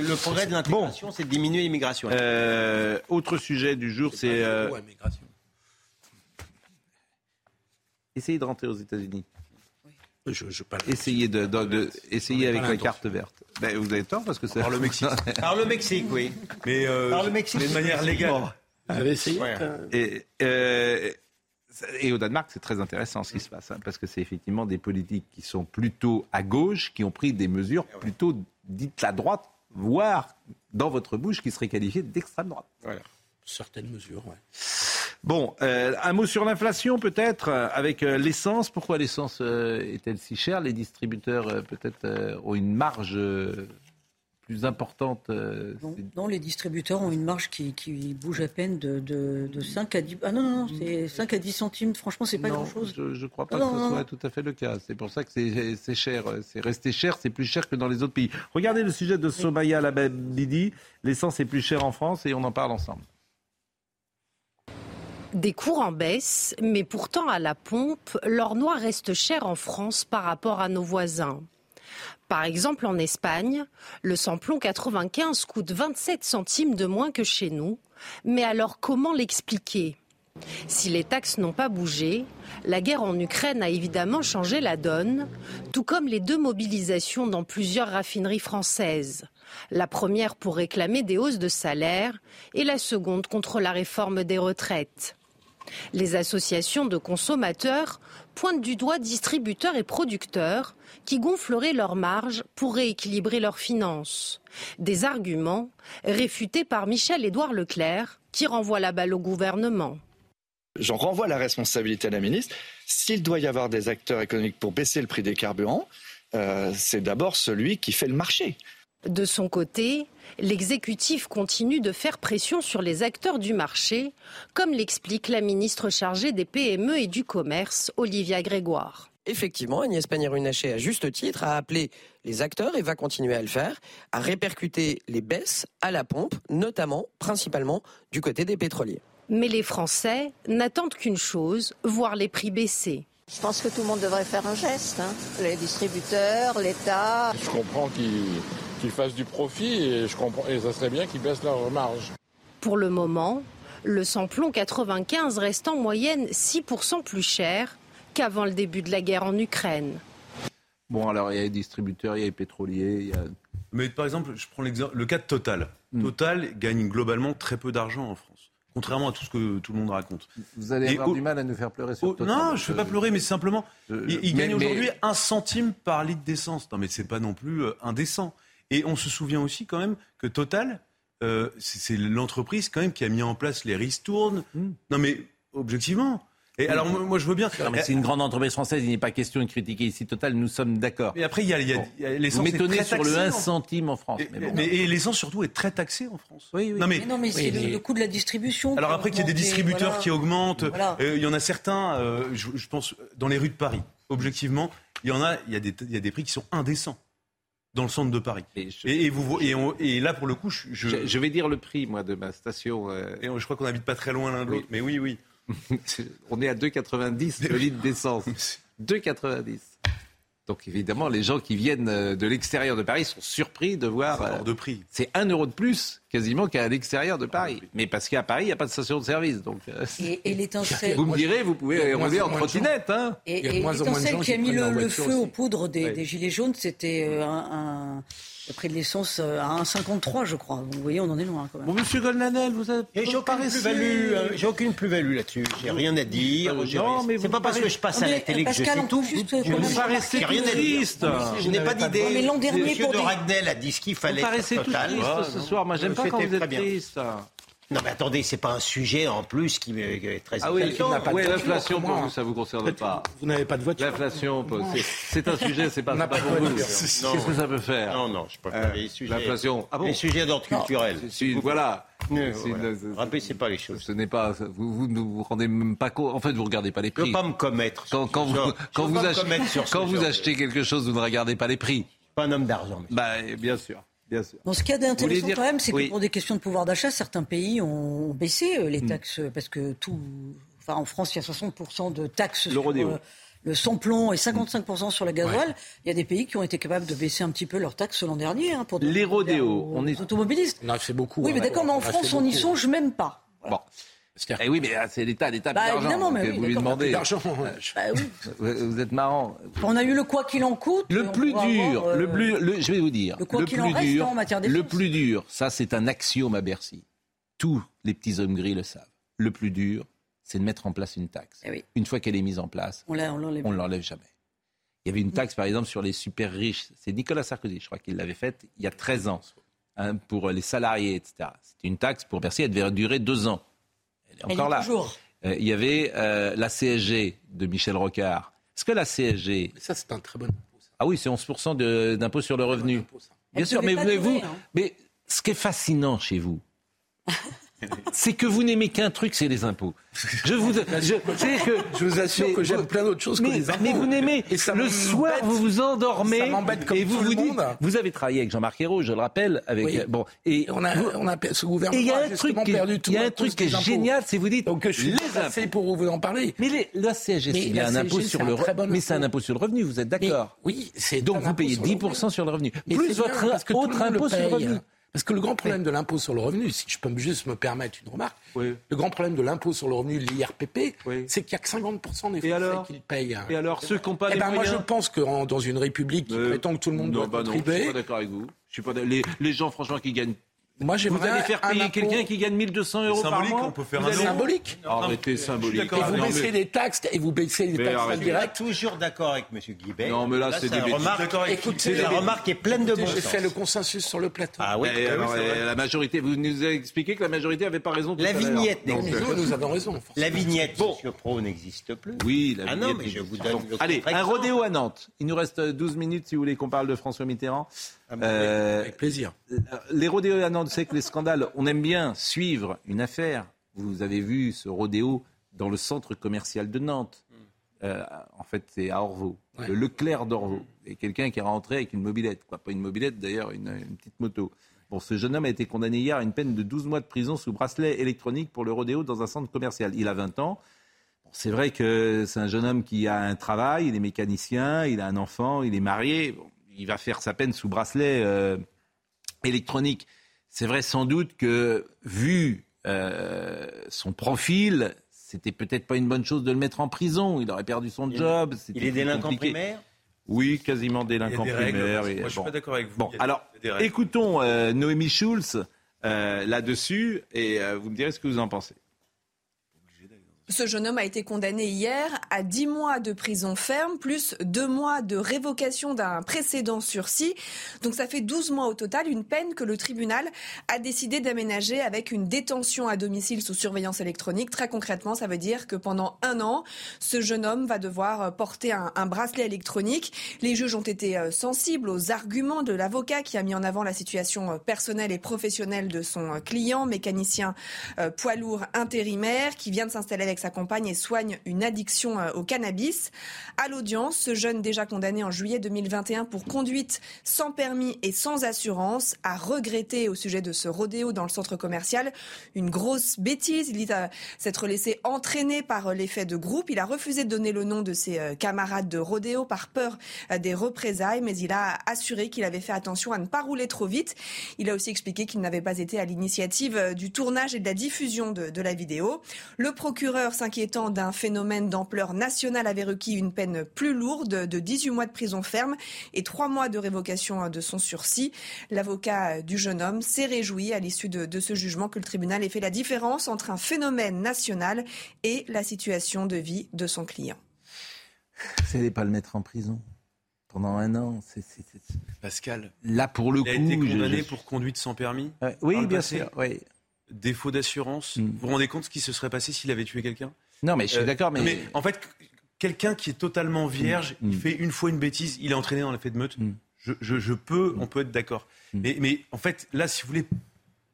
Le progrès de l'intégration, c'est de diminuer l'immigration. Euh, autre sujet du jour, c'est. Essayez de rentrer aux États-Unis. Je, je essayez de, de, essayez avec la carte verte. Ben, vous avez tort parce que c'est par le Mexique. (laughs) par le Mexique, oui. Mais euh, par le Mexique, de manière légale. Avez essayé. Et, euh, et, au Danemark, c'est très intéressant ce qui se passe, hein, parce que c'est effectivement des politiques qui sont plutôt à gauche, qui ont pris des mesures plutôt dites la droite, voire dans votre bouche, qui seraient qualifiées d'extrême droite. Voilà. Certaines mesures, oui. Bon, euh, un mot sur l'inflation peut-être, euh, avec euh, l'essence. Pourquoi l'essence est-elle si chère? Les distributeurs peut-être ont une marge plus importante non, les distributeurs ont une marge qui, bouge à peine de, de, 5 à 10... Ah non, non, non c'est 5 à 10 centimes. Franchement, c'est pas grand-chose. Je ne crois pas que ce soit tout à fait le cas. C'est pour ça que c'est cher. C'est resté cher, c'est plus cher que dans les autres pays. Regardez le sujet de Somaya Lababidi. L'essence est plus chère en France et on en parle ensemble. Des cours en baisse, mais pourtant à la pompe, l'or noir reste cher en France par rapport à nos voisins. Par exemple, en Espagne, le samplon 95 coûte 27 centimes de moins que chez nous. Mais alors comment l'expliquer? Si les taxes n'ont pas bougé, la guerre en Ukraine a évidemment changé la donne, tout comme les deux mobilisations dans plusieurs raffineries françaises. La première pour réclamer des hausses de salaire et la seconde contre la réforme des retraites. Les associations de consommateurs pointent du doigt distributeurs et producteurs qui gonfleraient leurs marges pour rééquilibrer leurs finances. Des arguments réfutés par Michel-Édouard Leclerc qui renvoie la balle au gouvernement. J'en renvoie la responsabilité à la ministre. S'il doit y avoir des acteurs économiques pour baisser le prix des carburants, euh, c'est d'abord celui qui fait le marché. De son côté, l'exécutif continue de faire pression sur les acteurs du marché, comme l'explique la ministre chargée des PME et du commerce, Olivia Grégoire. Effectivement, Agnès Pannier-Runacher, à juste titre, a appelé les acteurs, et va continuer à le faire, à répercuter les baisses à la pompe, notamment, principalement, du côté des pétroliers. Mais les Français n'attendent qu'une chose, voir les prix baisser. Je pense que tout le monde devrait faire un geste. Hein. Les distributeurs, l'État. Je comprends qu'ils qu'ils fassent du profit et, je comprends, et ça serait bien qu'ils baissent leur marge. Pour le moment, le samplon 95 reste en moyenne 6% plus cher qu'avant le début de la guerre en Ukraine. Bon, alors il y a les distributeurs, il y a les pétroliers, il y a... Mais par exemple, je prends l'exemple, le cas de Total. Hmm. Total gagne globalement très peu d'argent en France. Contrairement à tout ce que tout le monde raconte. Vous allez avoir du mal à nous faire pleurer sur Total. Non, je ne fais pas pleurer, mais simplement, il, gagne aujourd'hui un centime par litre d'essence. Non, mais c'est pas non plus euh, indécent. Et on se souvient aussi quand même que Total, euh, c'est l'entreprise quand même qui a mis en place les ristournes. Hmm. Non mais objectivement. Et alors moi je veux bien. c'est une grande entreprise française, il n'est pas question de critiquer ici Total, nous sommes d'accord. Mais après il y a, il y a, l'essence. Vous m'étonnez sur le 1 centime en France. mais, et l'essence surtout est très taxée en France. Oui, oui. Non mais, non, mais c'est le, coût de la distribution. Alors après qu'il y a des distributeurs qui augmentent, euh, il y en a certains, euh, je, je, pense dans les rues de Paris. Objectivement, il y en a, il y a des, il y a des prix qui sont indécents dans le centre de Paris. Et, vous, et, et, là, pour le coup, je, je, vais dire le prix, moi, de ma station. Euh, et je crois qu'on n'habite pas très loin l'un de l'autre, mais oui, oui. (laughs) On est à 2,90 le litre d'essence. (laughs) 2,90. Donc évidemment, les gens qui viennent euh, de l'extérieur de Paris sont surpris de voir. Euh, de prix. C'est un euro de plus quasiment qu'à l'extérieur de Paris. Mais parce qu'à Paris, il n'y a pas de station de service. Donc, euh, et, et Vous me direz, vous pouvez rouler en trottinette. Hein. Et, et l'étincelle qui a mis le, feu aux poudres des, Gilets jaunes, c'était un le prix de l'essence euh, à 1,53, je crois. Vous voyez, on en est loin quand même. Bon, monsieur Goldnadel, vous avez. J'ai aucune plus-value. Euh, j'ai aucune plus-value là-dessus. J'ai rien à dire. Euh, non, mais c'est pas parce que je passe à la télé que je sais tout. Vous me paraissez rien triste. Je n'ai pas d'idée. Mais l'an dernier, Monsieur de Ragnel a dit ce qu'il fallait. Vous paraissez tout triste ce soir. Moi, j'aime pas quand vous êtes triste. Non, mais attendez, c'est pas un sujet en plus qui est très ah oui, oui l'inflation, pour vous, ça vous concerne pas. Vous n'avez pas de voiture. L'inflation, c'est un sujet, c'est pas, pas pour vous. Qu'est-ce que ça peut faire Non, non, je préfère euh, les sujets. L'inflation. Ah bon Les sujets d'ordre culturel. voilà. Ne rabaissez pas les choses. Ce n'est pas. Vous, ne vous, rendez même pas compte. En fait, vous regardez pas les prix. Je ne pas me commettre. Quand, quand vous, quand vous, achetez, quand vous achetez quelque chose, vous ne regardez pas les prix. Pas un homme d'argent. Bah, bien sûr. Bien sûr. ce qu'il y a d'intéressant quand même, c'est que pour des questions de pouvoir d'achat, certains pays ont baissé euh, les hmm. taxes parce que tout. Enfin, en France, il y a 60% de taxes sur euh, le samplon et 55% sur la gasoil. Il y a des pays qui ont été capables de baisser un petit peu leurs taxes l'an dernier hein, pour les rodéos. On est automobilistes. On a fait beaucoup. Oui, mais d'accord, mais en France, on n'y songe même pas. Bon. Eh oui, mais ah, c'est l'État, l'État bah, évidemment, mais vous lui demandez. Bah, oui. vous, êtes marrant. On a eu le quoi qu'il en coûte. Le plus dur, le euh, plus, je vais vous dire, le, quoi plus en dur, en matière le plus dur, ça c'est un axiome à Bercy. Tous les petits hommes gris le savent. Le plus dur, c'est de mettre en place une taxe. Eh une fois qu'elle est mise en place, on ne l'enlève jamais. Il y avait une taxe, par exemple, sur les super riches. C'est Nicolas Sarkozy, je crois qu'il l'avait faite il y a 13 ans, hein, pour les salariés, etc. C'était une taxe pour Bercy, elle devait durer deux ans. Elle est encore là. Euh, il y avait euh, la CSG de Michel Rocard. Est-ce que la CSG. Mais ça, c'est un très bon impôt. Ah oui, c'est 11% d'impôt sur le revenu. Bien sûr, mais vous, hein. mais ce qui est fascinant chez vous, (laughs) c'est que vous n'aimez qu'un truc, c'est les impôts. Je vous, je, que, je vous assure que j'aime plein d'autres choses que les impôts. Mais vous n'aimez. Le soir, vous vous endormez et vous vous dites. Vous avez travaillé avec Jean-Marc Ayrault, je le rappelle, avec bon et on a, on a ce gouvernement. il y a un truc qui, perdu tout. Il y a un truc qui est génial, c'est vous dites. Donc je suis les pour vous en parler. Mais les, la CSG, c'est un impôt sur le mais c'est un impôt sur le revenu. Vous êtes d'accord Oui, c'est donc vous payez 10% sur le revenu plus votre autre impôt sur le revenu. Parce que le grand problème de l'impôt sur le revenu, si je peux juste me permettre une remarque, le grand problème de l'impôt sur le revenu, l'IRPP, c'est qu'il n'y a que 50% des Français qui le payent. Et alors, ceux qui n'ont pas eh les ben, Moi, je pense que dans une république qui prétend que tout le monde doit bah contribuer... Non, je suis pas d'accord avec vous. Je suis pas les, les gens, franchement, qui gagnent moi, vous allez faire payer quelqu'un qui gagne 1200 euros par mois on peut faire un symbolique. Arrêtez symbolique. Et vous baissez les taxes et vous baissez les taxes indirectes. Je suis toujours d'accord avec M. Guibet. Non, mais là, c'est des Écoutez, la remarque est pleine de bon sens. J'ai fait le consensus sur le plateau. Ah oui. La majorité, vous nous avez expliqué que la majorité n'avait pas raison. La vignette plus. Nous avons raison. La vignette sur Pro n'existe plus. Oui, la vignette. Ah non, mais je vous donne. Allez, un rodéo à Nantes. Il nous reste 12 minutes si vous voulez qu'on parle de François Mitterrand. Ah, euh, avec plaisir. Les rodéos à Nantes, c'est que les scandales, on aime bien suivre une affaire. Vous avez vu ce rodéo dans le centre commercial de Nantes. Hmm. Euh, en fait, c'est à Orvaux, le Leclerc d'Orvaux. Et quelqu'un qui est rentré avec une mobilette, quoi. Pas une mobilette d'ailleurs, une, petite moto. Bon, ce jeune homme a été condamné hier à une peine de 12 mois de prison sous bracelet électronique pour le rodéo dans un centre commercial. Il a 20 ans. c'est vrai que c'est un jeune homme qui a un travail, il est mécanicien, il a un enfant, il est marié il va faire sa peine sous bracelet euh, électronique. C'est vrai sans doute que, vu euh, son profil, c'était peut-être pas une bonne chose de le mettre en prison. Il aurait perdu son job. Il est délinquant primaire Oui, quasiment délinquant primaire. Moi, je suis pas d'accord avec vous. Bon, alors, écoutons euh, Noémie Schulz là-dessus et vous me direz ce que vous en pensez. Ce jeune homme a été condamné hier à 10 mois de prison ferme, plus 2 mois de révocation d'un précédent sursis. Donc ça fait 12 mois au total, une peine que le tribunal a décidé d'aménager avec une détention à domicile sous surveillance électronique. Très concrètement, ça veut dire que pendant un an, ce jeune homme va devoir porter un, bracelet électronique. Les juges ont été euh, sensibles aux arguments de l'avocat qui a mis en avant la situation euh, personnelle et professionnelle de son euh, client, mécanicien poids lourd intérimaire, qui vient de s'installer avec sa compagne et soigne une addiction euh, au cannabis. À l'audience, ce jeune déjà condamné en juillet 2021 pour conduite sans permis et sans assurance a regretté au sujet de ce rodéo dans le centre commercial une grosse bêtise. Il dit s'être laissé entraîner par euh, l'effet de groupe. Il a refusé de donner le nom de ses euh, camarades de rodéo par peur des représailles, mais il a assuré qu'il avait fait attention à ne pas rouler trop vite. Il a aussi expliqué qu'il n'avait pas été à l'initiative du tournage et de la diffusion de, de la vidéo. Le procureur s'inquiétant d'un phénomène d'ampleur nationale avait requis une peine plus lourde de 18 mois de prison ferme et 3 mois de révocation de son sursis. L'avocat du jeune homme s'est réjoui à l'issue de, ce jugement que le tribunal ait fait la différence entre un phénomène national et la situation de vie de son client. Vous n'allez pas le mettre en prison pendant un an. Pascal. Là, pour le il coup. Il a été condamné pour conduite sans permis. oui, bien sûr. Oui défaut d'assurance. Mm. Vous vous rendez compte ce qui se serait passé s'il avait tué quelqu'un? Non, mais je suis euh, d'accord. Mais... en fait, quelqu'un qui est totalement vierge, mm. il fait une fois une bêtise, il est entraîné dans l'effet de meute. Mm. Je, je, peux, on peut être d'accord. Mais, mais, en fait, là, si vous voulez,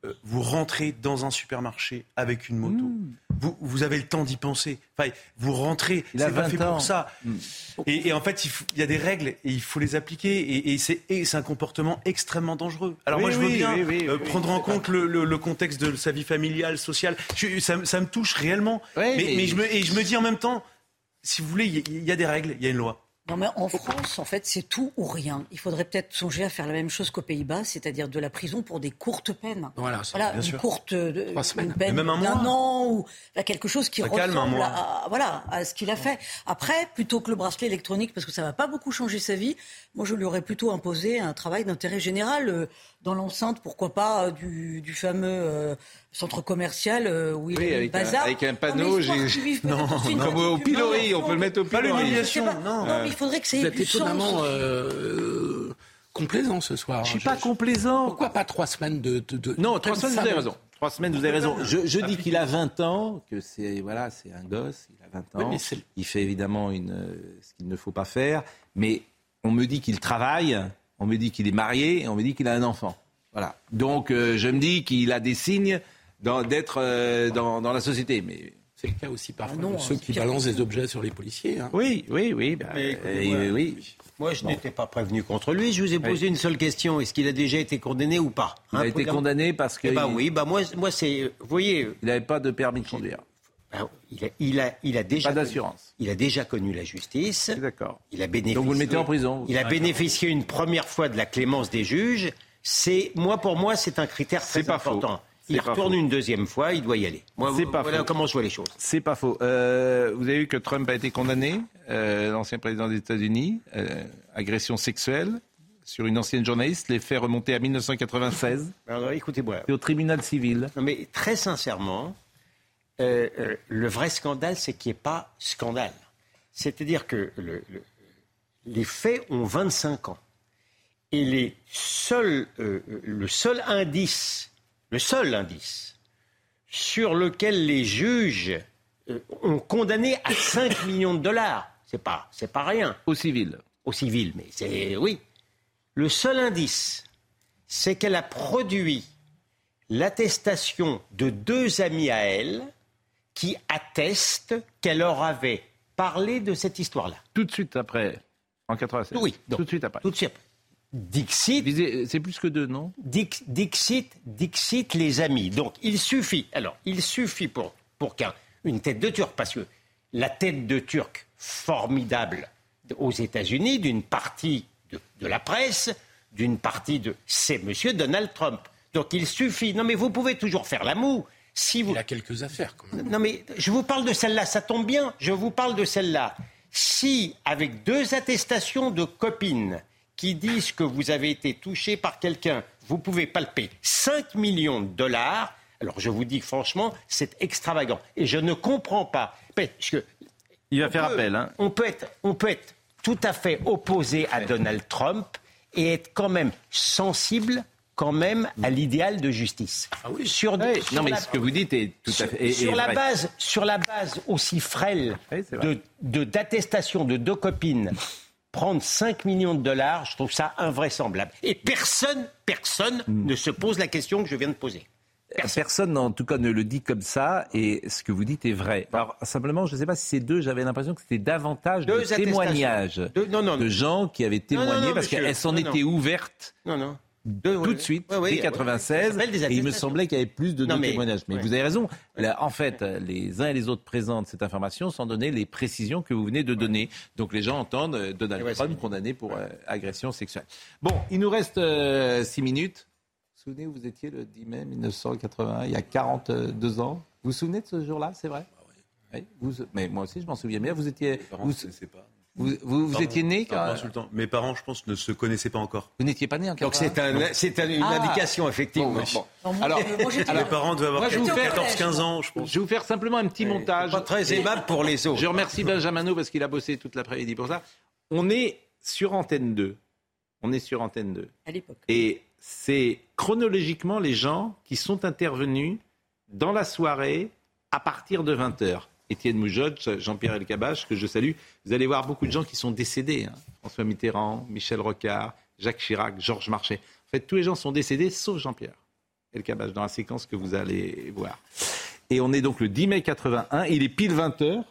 euh, vous rentrez dans un supermarché avec une moto. Vous, vous, avez le temps d'y penser. Enfin, vous rentrez, c'est pas fait pour ça. Mmh. Et, et, en fait, il, faut, il, y a des règles et il faut les appliquer. Et, et c'est un comportement extrêmement dangereux. Alors oui, moi, je veux oui, bien oui, euh, prendre en compte le, le, le, contexte de sa vie familiale, sociale. Je, ça, ça, me touche réellement. mais, mais... mais je me, et je me dis en même temps, si vous voulez, il y, y a des règles, il y a une loi. Non, mais en France, en fait, c'est tout ou rien. Il faudrait peut-être songer à faire la même chose qu'aux Pays-Bas, c'est-à-dire de la prison pour des courtes peines. Voilà, voilà bien une sûr. courte euh, Trois semaines. une peine même un d'un an ou là, quelque chose qui Ça ressemble calme un mois. à, voilà, à ce qu'il a fait. Après, plutôt que le bracelet électronique, parce que ça va pas beaucoup changer sa vie, moi, je lui aurais plutôt imposé un travail d'intérêt général euh, dans l'enceinte, pourquoi pas, euh, du, du fameux euh, centre commercial euh, où il Oui, un, bazar. avec un Non, panneau, j'ai- non, comme petite au pilori, on peut le mettre au Pas pilori. l'humiliation, pas. non. Non, mais il faudrait que ça Vous ait êtes du sens. étonnamment euh, complaisant ce soir. Je suis pas complaisant. Pourquoi pas trois semaines de. de, de Non, trois semaines, vous avez raison. Trois semaines, vous avez raison. Je, je dis qu'il a 20 ans, que c'est voilà, c'est un gosse, il a 20 Oui, ans. mais il fait évidemment une, euh, ce qu'il ne faut pas faire, mais on me dit qu'il travaille, on me dit qu'il est marié, et on me dit qu'il a un enfant. Voilà. Donc euh, je me dis qu'il a des signes d'être euh, dans, dans la société. Mais C'est le cas aussi parfois Ah non, de ceux c'est qui balancent des objets sur les policiers. hein. oui, oui, oui, bah, Mais euh, euh, oui. Moi, je n'étais pas prévenu contre lui. Je vous ai posé une seule question. Est-ce qu'il a déjà été condamné ou pas? Il Hein, a été condamné parce Eh qu'il ben oui, bah moi, moi c'est, vous voyez, n'avait pas de permis de conduire, bah, il, a, il, a, il a déjà pas d'assurance. Il a déjà connu la justice. D'accord. Il a bénéficié. Donc vous le mettez en prison. Il a bénéficié une première fois de la clémence des juges. C'est moi pour moi c'est un critère très C'est pas faux. Il retourne faux. une deuxième fois, il doit y aller. Moi, C'est pas voilà faux. comment je vois les choses. C'est pas faux. Euh, vous avez vu que Trump a été condamné, euh, l'ancien président des États-Unis, euh, agression sexuelle sur une ancienne journaliste, les faits remontés à 1996, (laughs) Alors écoutez-moi. et au tribunal civil. Non, mais très sincèrement, euh, euh, le vrai scandale, c'est qu'il n'y ait pas scandale. C'est-à-dire que le- le- les faits ont 25 ans. Et les seuls, le seul indice, le seul indice sur lequel les juges euh, ont condamné à 5 (coughs) millions de dollars, c'est pas, c'est pas rien. Au civil. Au civil, mais c'est oui. Le seul indice, c'est qu'elle a produit l'attestation de deux amis à elle qui attestent qu'elle leur avait parlé de cette histoire-là. Tout de suite après, en 96. Oui, donc, tout de suite après. Tout de suite. Dixit, C'est plus que deux, non? Dix- Dixit, Dixit les amis. Donc il suffit, alors il suffit pour, pour qu'une tête de Turc, parce que la tête de Turc formidable aux États-Unis, d'une partie de, de la presse, d'une partie de. C'est Monsieur Donald Trump. Donc il suffit. Non mais vous pouvez toujours faire la moue. Si vous... Il a quelques affaires quand même. Non mais je vous parle de celle-là, ça tombe bien, je vous parle de celle-là. Si, avec deux attestations de copines qui disent que vous avez été touché par quelqu'un, vous pouvez palper 5 millions de dollars, alors je vous dis franchement, c'est extravagant. Et je ne comprends pas. Parce que Il va faire peut- appel. Hein. On peut, être, on peut être tout à fait opposé à Donald Trump et être quand même sensible quand même à l'idéal de justice. Sur, Oui, sur non, mais la- ce que vous dites est tout à fait. est- sur est la vrai. base, sur la base aussi frêle Oui, de de- d'attestation de, deux copines, prendre 5 millions de dollars, je trouve ça invraisemblable. Et personne, personne Hmm. ne se pose la question que je viens de poser. Personne, en tout cas, ne le dit comme ça, et ce que vous dites est vrai. Alors, simplement, je ne sais pas si c'est deux, j'avais l'impression que c'était davantage Deux de témoignages Deux- non, non, non. de gens qui avaient témoigné parce qu'elles s'en étaient ouvertes Non, non. Tout de suite, Ouais, ouais, dès ouais, 96, ça s'appelle des et il me semblait qu'il y avait plus de Non, deux mais- témoignages. Mais vous avez raison. Là, en fait, les uns et les autres présentent cette information sans donner les précisions que vous venez de donner. Donc les gens entendent euh, Donald Trump condamné pour euh, agression sexuelle. Bon, il nous reste euh, six minutes. Vous vous souvenez où vous étiez le 10 mai 1981, il y a 42 ans? Vous vous souvenez de ce jour-là, c'est vrai? Oui, vous- mais moi aussi, je m'en souviens bien. Vous étiez, parents vous, pas. Vous, vous- étiez né quand. Mes parents, je pense, ne se connaissaient pas encore. vous n'étiez pas né en Donc 81 c'est un, c'est un- une Ah. indication, effectivement. Bon, bon. Non, moi, Alors, je- moi, j'étais alors, Mes parents devaient avoir moi, je vous fais- 14-15 ans, je pense. Je vais vous faire simplement un petit montage. Pas très aimable pour les autres. Je remercie Benjamin parce qu'il a bossé toute l'après-midi pour ça. On est sur Antenne 2. On est sur Antenne 2. à l'époque. Et c'est chronologiquement les gens qui sont intervenus dans la soirée à partir de 20h. Étienne Moujotte, Jean-Pierre Elkabach, que je salue. Vous allez voir beaucoup de gens qui sont décédés. hein. François Mitterrand, Michel Rocard, Jacques Chirac, Georges Marchais. En fait, tous les gens sont décédés sauf Jean-Pierre images dans la séquence que vous allez voir. Et on est donc le 10 mai 81, il est pile 20h,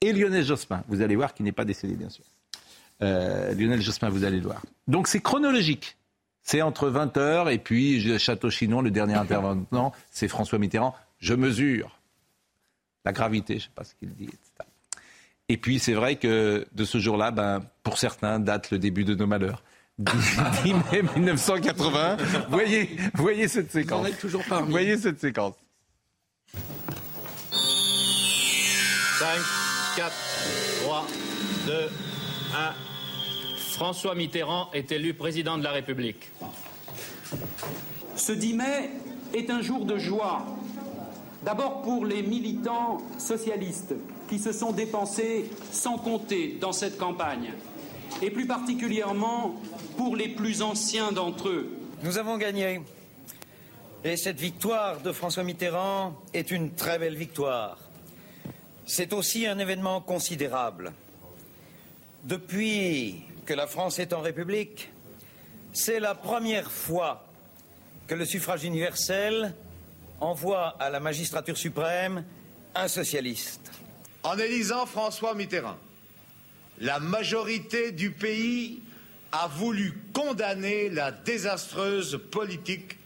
et Lionel Jospin, vous allez voir qu'il n'est pas décédé, bien sûr. Euh, Lionel Jospin, vous allez le voir. Donc c'est chronologique. C'est entre 20h et puis Château-Chinon, le dernier (laughs) intervenant, c'est François Mitterrand. Je mesure la gravité, je ne sais pas ce qu'il dit, etc. Et puis c'est vrai que de ce jour-là, ben, pour certains, date le début de nos malheurs. (laughs) 10 mai 1980. Voyez, voyez cette séquence. toujours Voyez cette séquence. 5, 4, 3, 2, 1. François Mitterrand est élu président de la République. Ce 10 mai est un jour de joie. D'abord pour les militants socialistes qui se sont dépensés sans compter dans cette campagne, et plus particulièrement pour les plus anciens d'entre eux. Nous avons gagné. Et cette victoire de François Mitterrand est une très belle victoire. C'est aussi un événement considérable. Depuis que la France est en République, c'est la première fois que le suffrage universel envoie à la magistrature suprême un socialiste. En élisant François Mitterrand, la majorité du pays a voulu condamner la désastreuse politique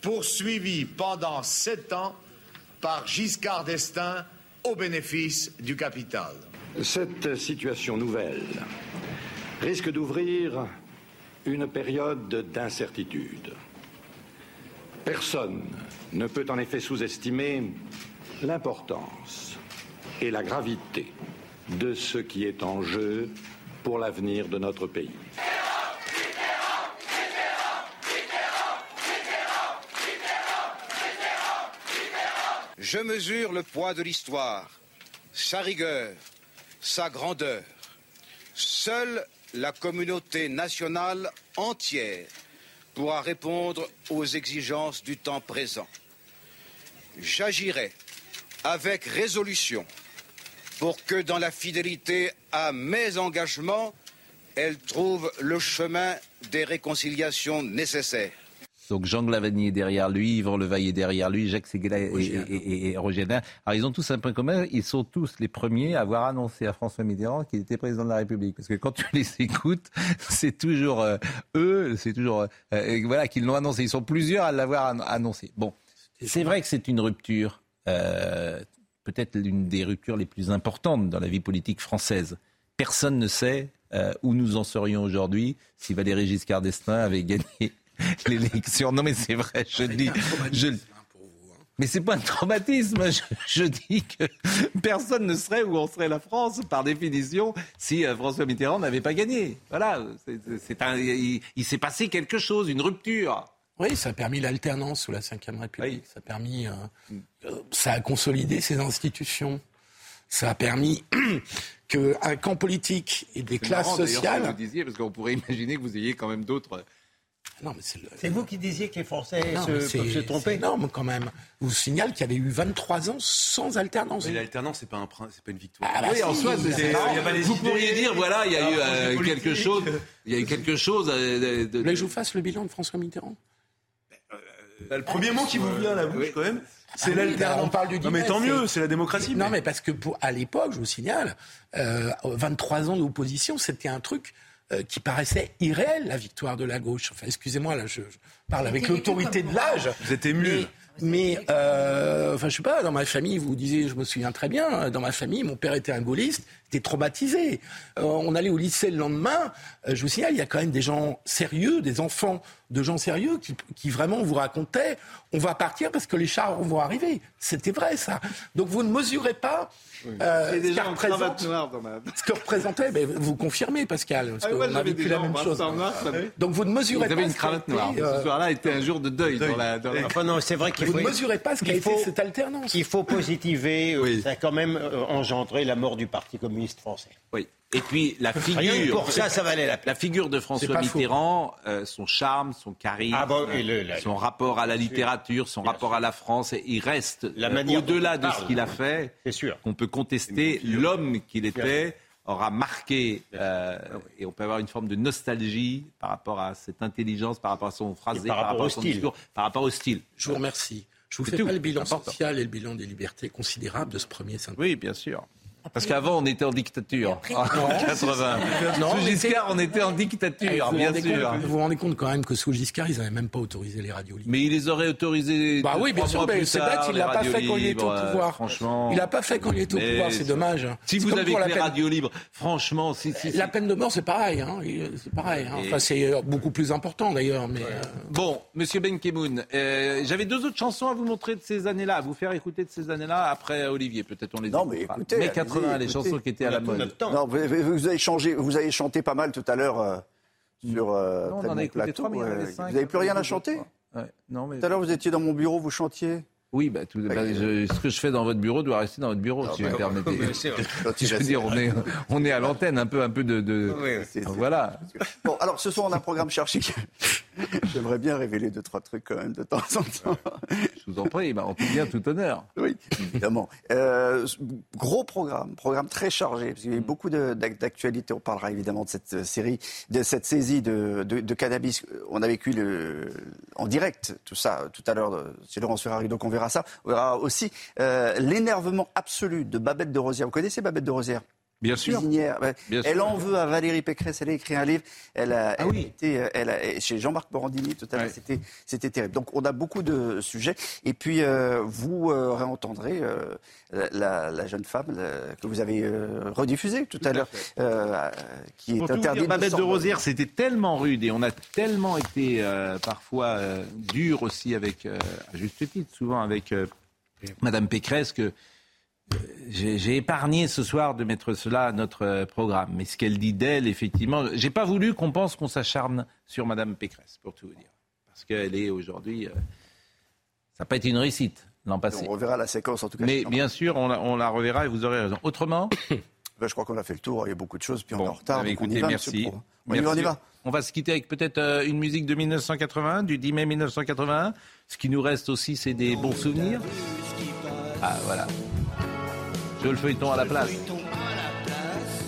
poursuivie pendant sept ans par Giscard d'Estaing au bénéfice du capital. Cette situation nouvelle risque d'ouvrir une période d'incertitude. Personne ne peut en effet sous-estimer l'importance et la gravité de ce qui est en jeu pour l'avenir de notre pays. Je mesure le poids de l'histoire, sa rigueur, sa grandeur. Seule la communauté nationale entière pourra répondre aux exigences du temps présent. J'agirai avec résolution pour que dans la fidélité à mes engagements, elle trouve le chemin des réconciliations nécessaires. Donc Jean Glavani est derrière lui, Yvan Levaille est derrière lui, Jacques Seguela et, Roger Alors ils ont tous un point commun, ils sont tous les premiers à avoir annoncé à François Mitterrand qu'il était président de la République. Parce que quand tu les écoutes, (laughs) c'est toujours euh, eux, c'est toujours euh, voilà qu'ils l'ont annoncé. Ils sont plusieurs à l'avoir annoncé. Bon, c'est vrai que c'est une rupture, euh, peut-être l'une des ruptures les plus importantes dans la vie politique française. Personne ne sait où nous en serions aujourd'hui si Valéry Giscard d'Estaing avait gagné (laughs) l'élection. Non, mais c'est vrai, je dis. Je... Mais c'est pas un traumatisme. (laughs) Je, dis que personne ne serait où on serait la France, par définition, si euh, François Mitterrand n'avait pas gagné. Voilà, un, il, s'est passé quelque chose, une rupture. Oui, ça a permis l'alternance sous la Ve République. Ça a permis, euh, euh, ça a consolidé ses institutions. Ça a permis (clears throat) qu'un camp politique et des classes sociales. Vous disiez, parce qu'on pourrait imaginer que vous ayez quand même d'autres c'est vous qui disiez que les Français se, peuvent se tromper. C'est énorme quand même. Je vous signale qu'il y avait eu 23 ans sans alternance. Mais l'alternance, c'est pas un c'est pas une victoire. Ah bah oui, en soi, vous pourriez dire voilà, il y a eu euh, quelque chose, il y a eu quelque chose. Euh, de, Vous voulez que je vous fasse le bilan de François Mitterrand? Bah, Le premier mot qui vous vient à la bouche, quand même. C'est ah l'alternance. on parle du Non, mais tant mieux, c'est la démocratie. Non, mais parce que pour, à l'époque, je vous signale, 23 euh, ans d'opposition, c'était un truc euh, qui paraissait irréel, la victoire de la gauche. Enfin, excusez-moi, là, je, parle avec l'autorité de l'âge. Vous êtes ému. Mais, euh, enfin, je sais pas, dans ma famille, vous disiez, je me souviens très bien, dans ma famille, mon père était un gaulliste, était traumatisé. Euh, on allait au lycée le lendemain, je vous signale, il y a quand même des gens sérieux, des enfants de gens sérieux qui, qui vraiment vous racontaient, on va partir parce que les chars vont arriver. C'était vrai, ça. Donc vous ne mesurez pas euh, ce, représente, ce que représentait, mais vous confirmez, Pascal, parce ah, qu'on a vécu la même chose. Donc vous ne mesurez vous pas. Avez une cravate noire. Ce soir-là était un jour de deuil. Dans la, Enfin, non, c'est vrai qu'il vous ne mesurez pas ce qu'a été cette alternance. Il faut positiver. Euh, ça a quand même euh, engendré la mort du Parti communiste français. Oui. Et puis la figure, pour ça, ça valait la, la figure de François Mitterrand, euh, son charme, son charisme, ah son rapport à la littérature, son rapport à la France, il reste au-delà de ce qu'il a fait. C'est sûr. Qu'on peut contester l'homme qu'il était. aura marqué, euh, et on peut avoir une forme de nostalgie par rapport à cette intelligence, par rapport à son phrasé, par, rapport, à son discours, par rapport au style. Je vous remercie. Je vous fais pas le bilan social et le bilan des libertés considérables de ce premier syndicat. Oui, bien sûr. Parce qu'avant, on était en dictature. en 80. sous Giscard, on était en dictature, bien sûr. vous vous rendez compte quand même que sous Giscard, ils n'avaient même pas autorisé les radios libres. Mais ils les auraient autorisés. Bah oui, bien sûr, mais c'est bête, il l'a pas fait quand il était au pouvoir. Franchement. Il l'a pas fait quand il était au pouvoir, c'est dommage. Si vous avez les radios libres, franchement, si, si, La peine de mort, c'est pareil. Hein. C'est pareil. Hein. Enfin, c'est beaucoup plus important d'ailleurs. Mais Bon, monsieur Ben Kemoun, euh, j'avais deux autres chansons à vous montrer de ces années-là, à vous faire écouter de ces années-là. Après, Olivier, peut-être on les Non, mais écoutez les chansons qui étaient à la mode. Non, vous, vous, avez changé, vous avez chanté pas mal tout à l'heure euh, sur euh, non, on en a écouté plateau. 3, mais cinq, vous n'avez plus rien à chanter ouais. non, mais... Tout à l'heure, vous étiez dans mon bureau, vous chantiez. Oui, bah, tout, bah, je, ce que je fais dans votre bureau doit rester dans votre bureau, si vous me (laughs) permettez. (laughs) je veux dire, on est, on est à l'antenne, un peu, un peu de. de... Oui, voilà. Bon, alors ce soir, on a un programme cherché. (laughs) J'aimerais bien révéler deux, trois trucs quand même de temps en temps. Je vous en prie, bah, on peut bien tout honneur. Oui, évidemment. Euh, gros programme, programme très chargé, parce qu'il y a eu beaucoup d'actualités. On parlera évidemment de cette série, de cette saisie de, de, de cannabis. On a vécu le, en direct tout ça tout à l'heure chez Laurence Ferrari, donc on verra ça. On verra aussi euh, l'énervement absolu de Babette de Rosière. Vous connaissez Babette de Rosière Bien sûr. Cuisinière. Bien elle sûr. en veut à Valérie Pécresse. Elle a écrit un livre. Elle a, Ah elle oui. elle a, chez Jean-Marc Morandini tout à l'heure. C'était, terrible. Donc on a beaucoup de sujets. Et puis euh, vous euh, réentendrez euh, la, la jeune femme la- que vous avez euh, rediffusée tout, à l'heure, euh, qui est Pour interdite. Babette de. Rosière, c'était tellement rude et on a tellement été euh, parfois euh, dur aussi avec, euh, à juste titre, souvent avec euh, Madame Pécresse que euh, j'ai épargné ce soir de mettre cela à notre euh, programme. Mais ce qu'elle dit d'elle, effectivement, j'ai pas voulu qu'on pense qu'on s'acharne sur Madame Pécresse, pour tout vous dire, parce qu'elle est aujourd'hui, euh, ça n'a pas été une réussite l'an passé. On reverra la séquence en tout cas. Mais bien sûr, on la, on la reverra et vous aurez raison. Autrement, (coughs) Ben, je crois qu'on a fait le tour. Il y a beaucoup de choses. Puis on est en retard. donc on y écoutez, va, merci. On y va, on y va. On va se quitter avec peut-être euh, une musique de 1981, du 10 mai 1981. Ce qui nous reste aussi, c'est des bons souvenirs. Ah, voilà. Le feuilleton à la place.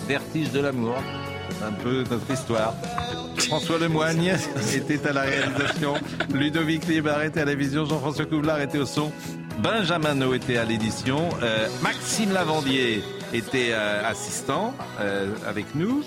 Vertige de l'amour. Un peu notre histoire. François Lemoigne était à la réalisation. Ludovic Libar était à la vision. Jean-François Couvelard était au son. Benjamin No était à l'édition. Euh, Maxime Lavandier était euh, assistant euh, avec nous.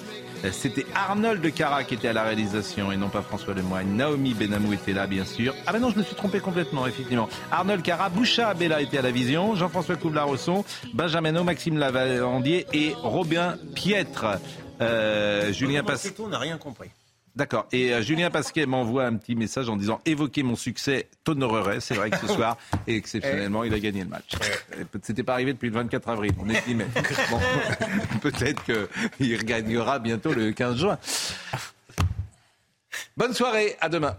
C'était Arnold de Cara qui était à la réalisation et non pas François Lemoigne. Naomi Benamou était là, bien sûr. Ah ben non, je me suis trompé complètement, effectivement. Arnold Cara, Boucha Abella était à la vision, Jean-François Couvelard au son, Benjamin No, Maxime Lavandier et Robin Pietre. Euh, Julien Pascal. On n'a rien compris. D'accord. Et euh, Julien Pasquet m'envoie un petit message en disant évoquer mon succès t'honorerait. C'est vrai que ce soir, (laughs) et exceptionnellement, il a gagné le match. Euh, C'était pas arrivé depuis le 24 avril. On est mai. (laughs) Bon, (laughs) peut-être qu'il regagnera bientôt le 15 juin. Bonne soirée. À demain.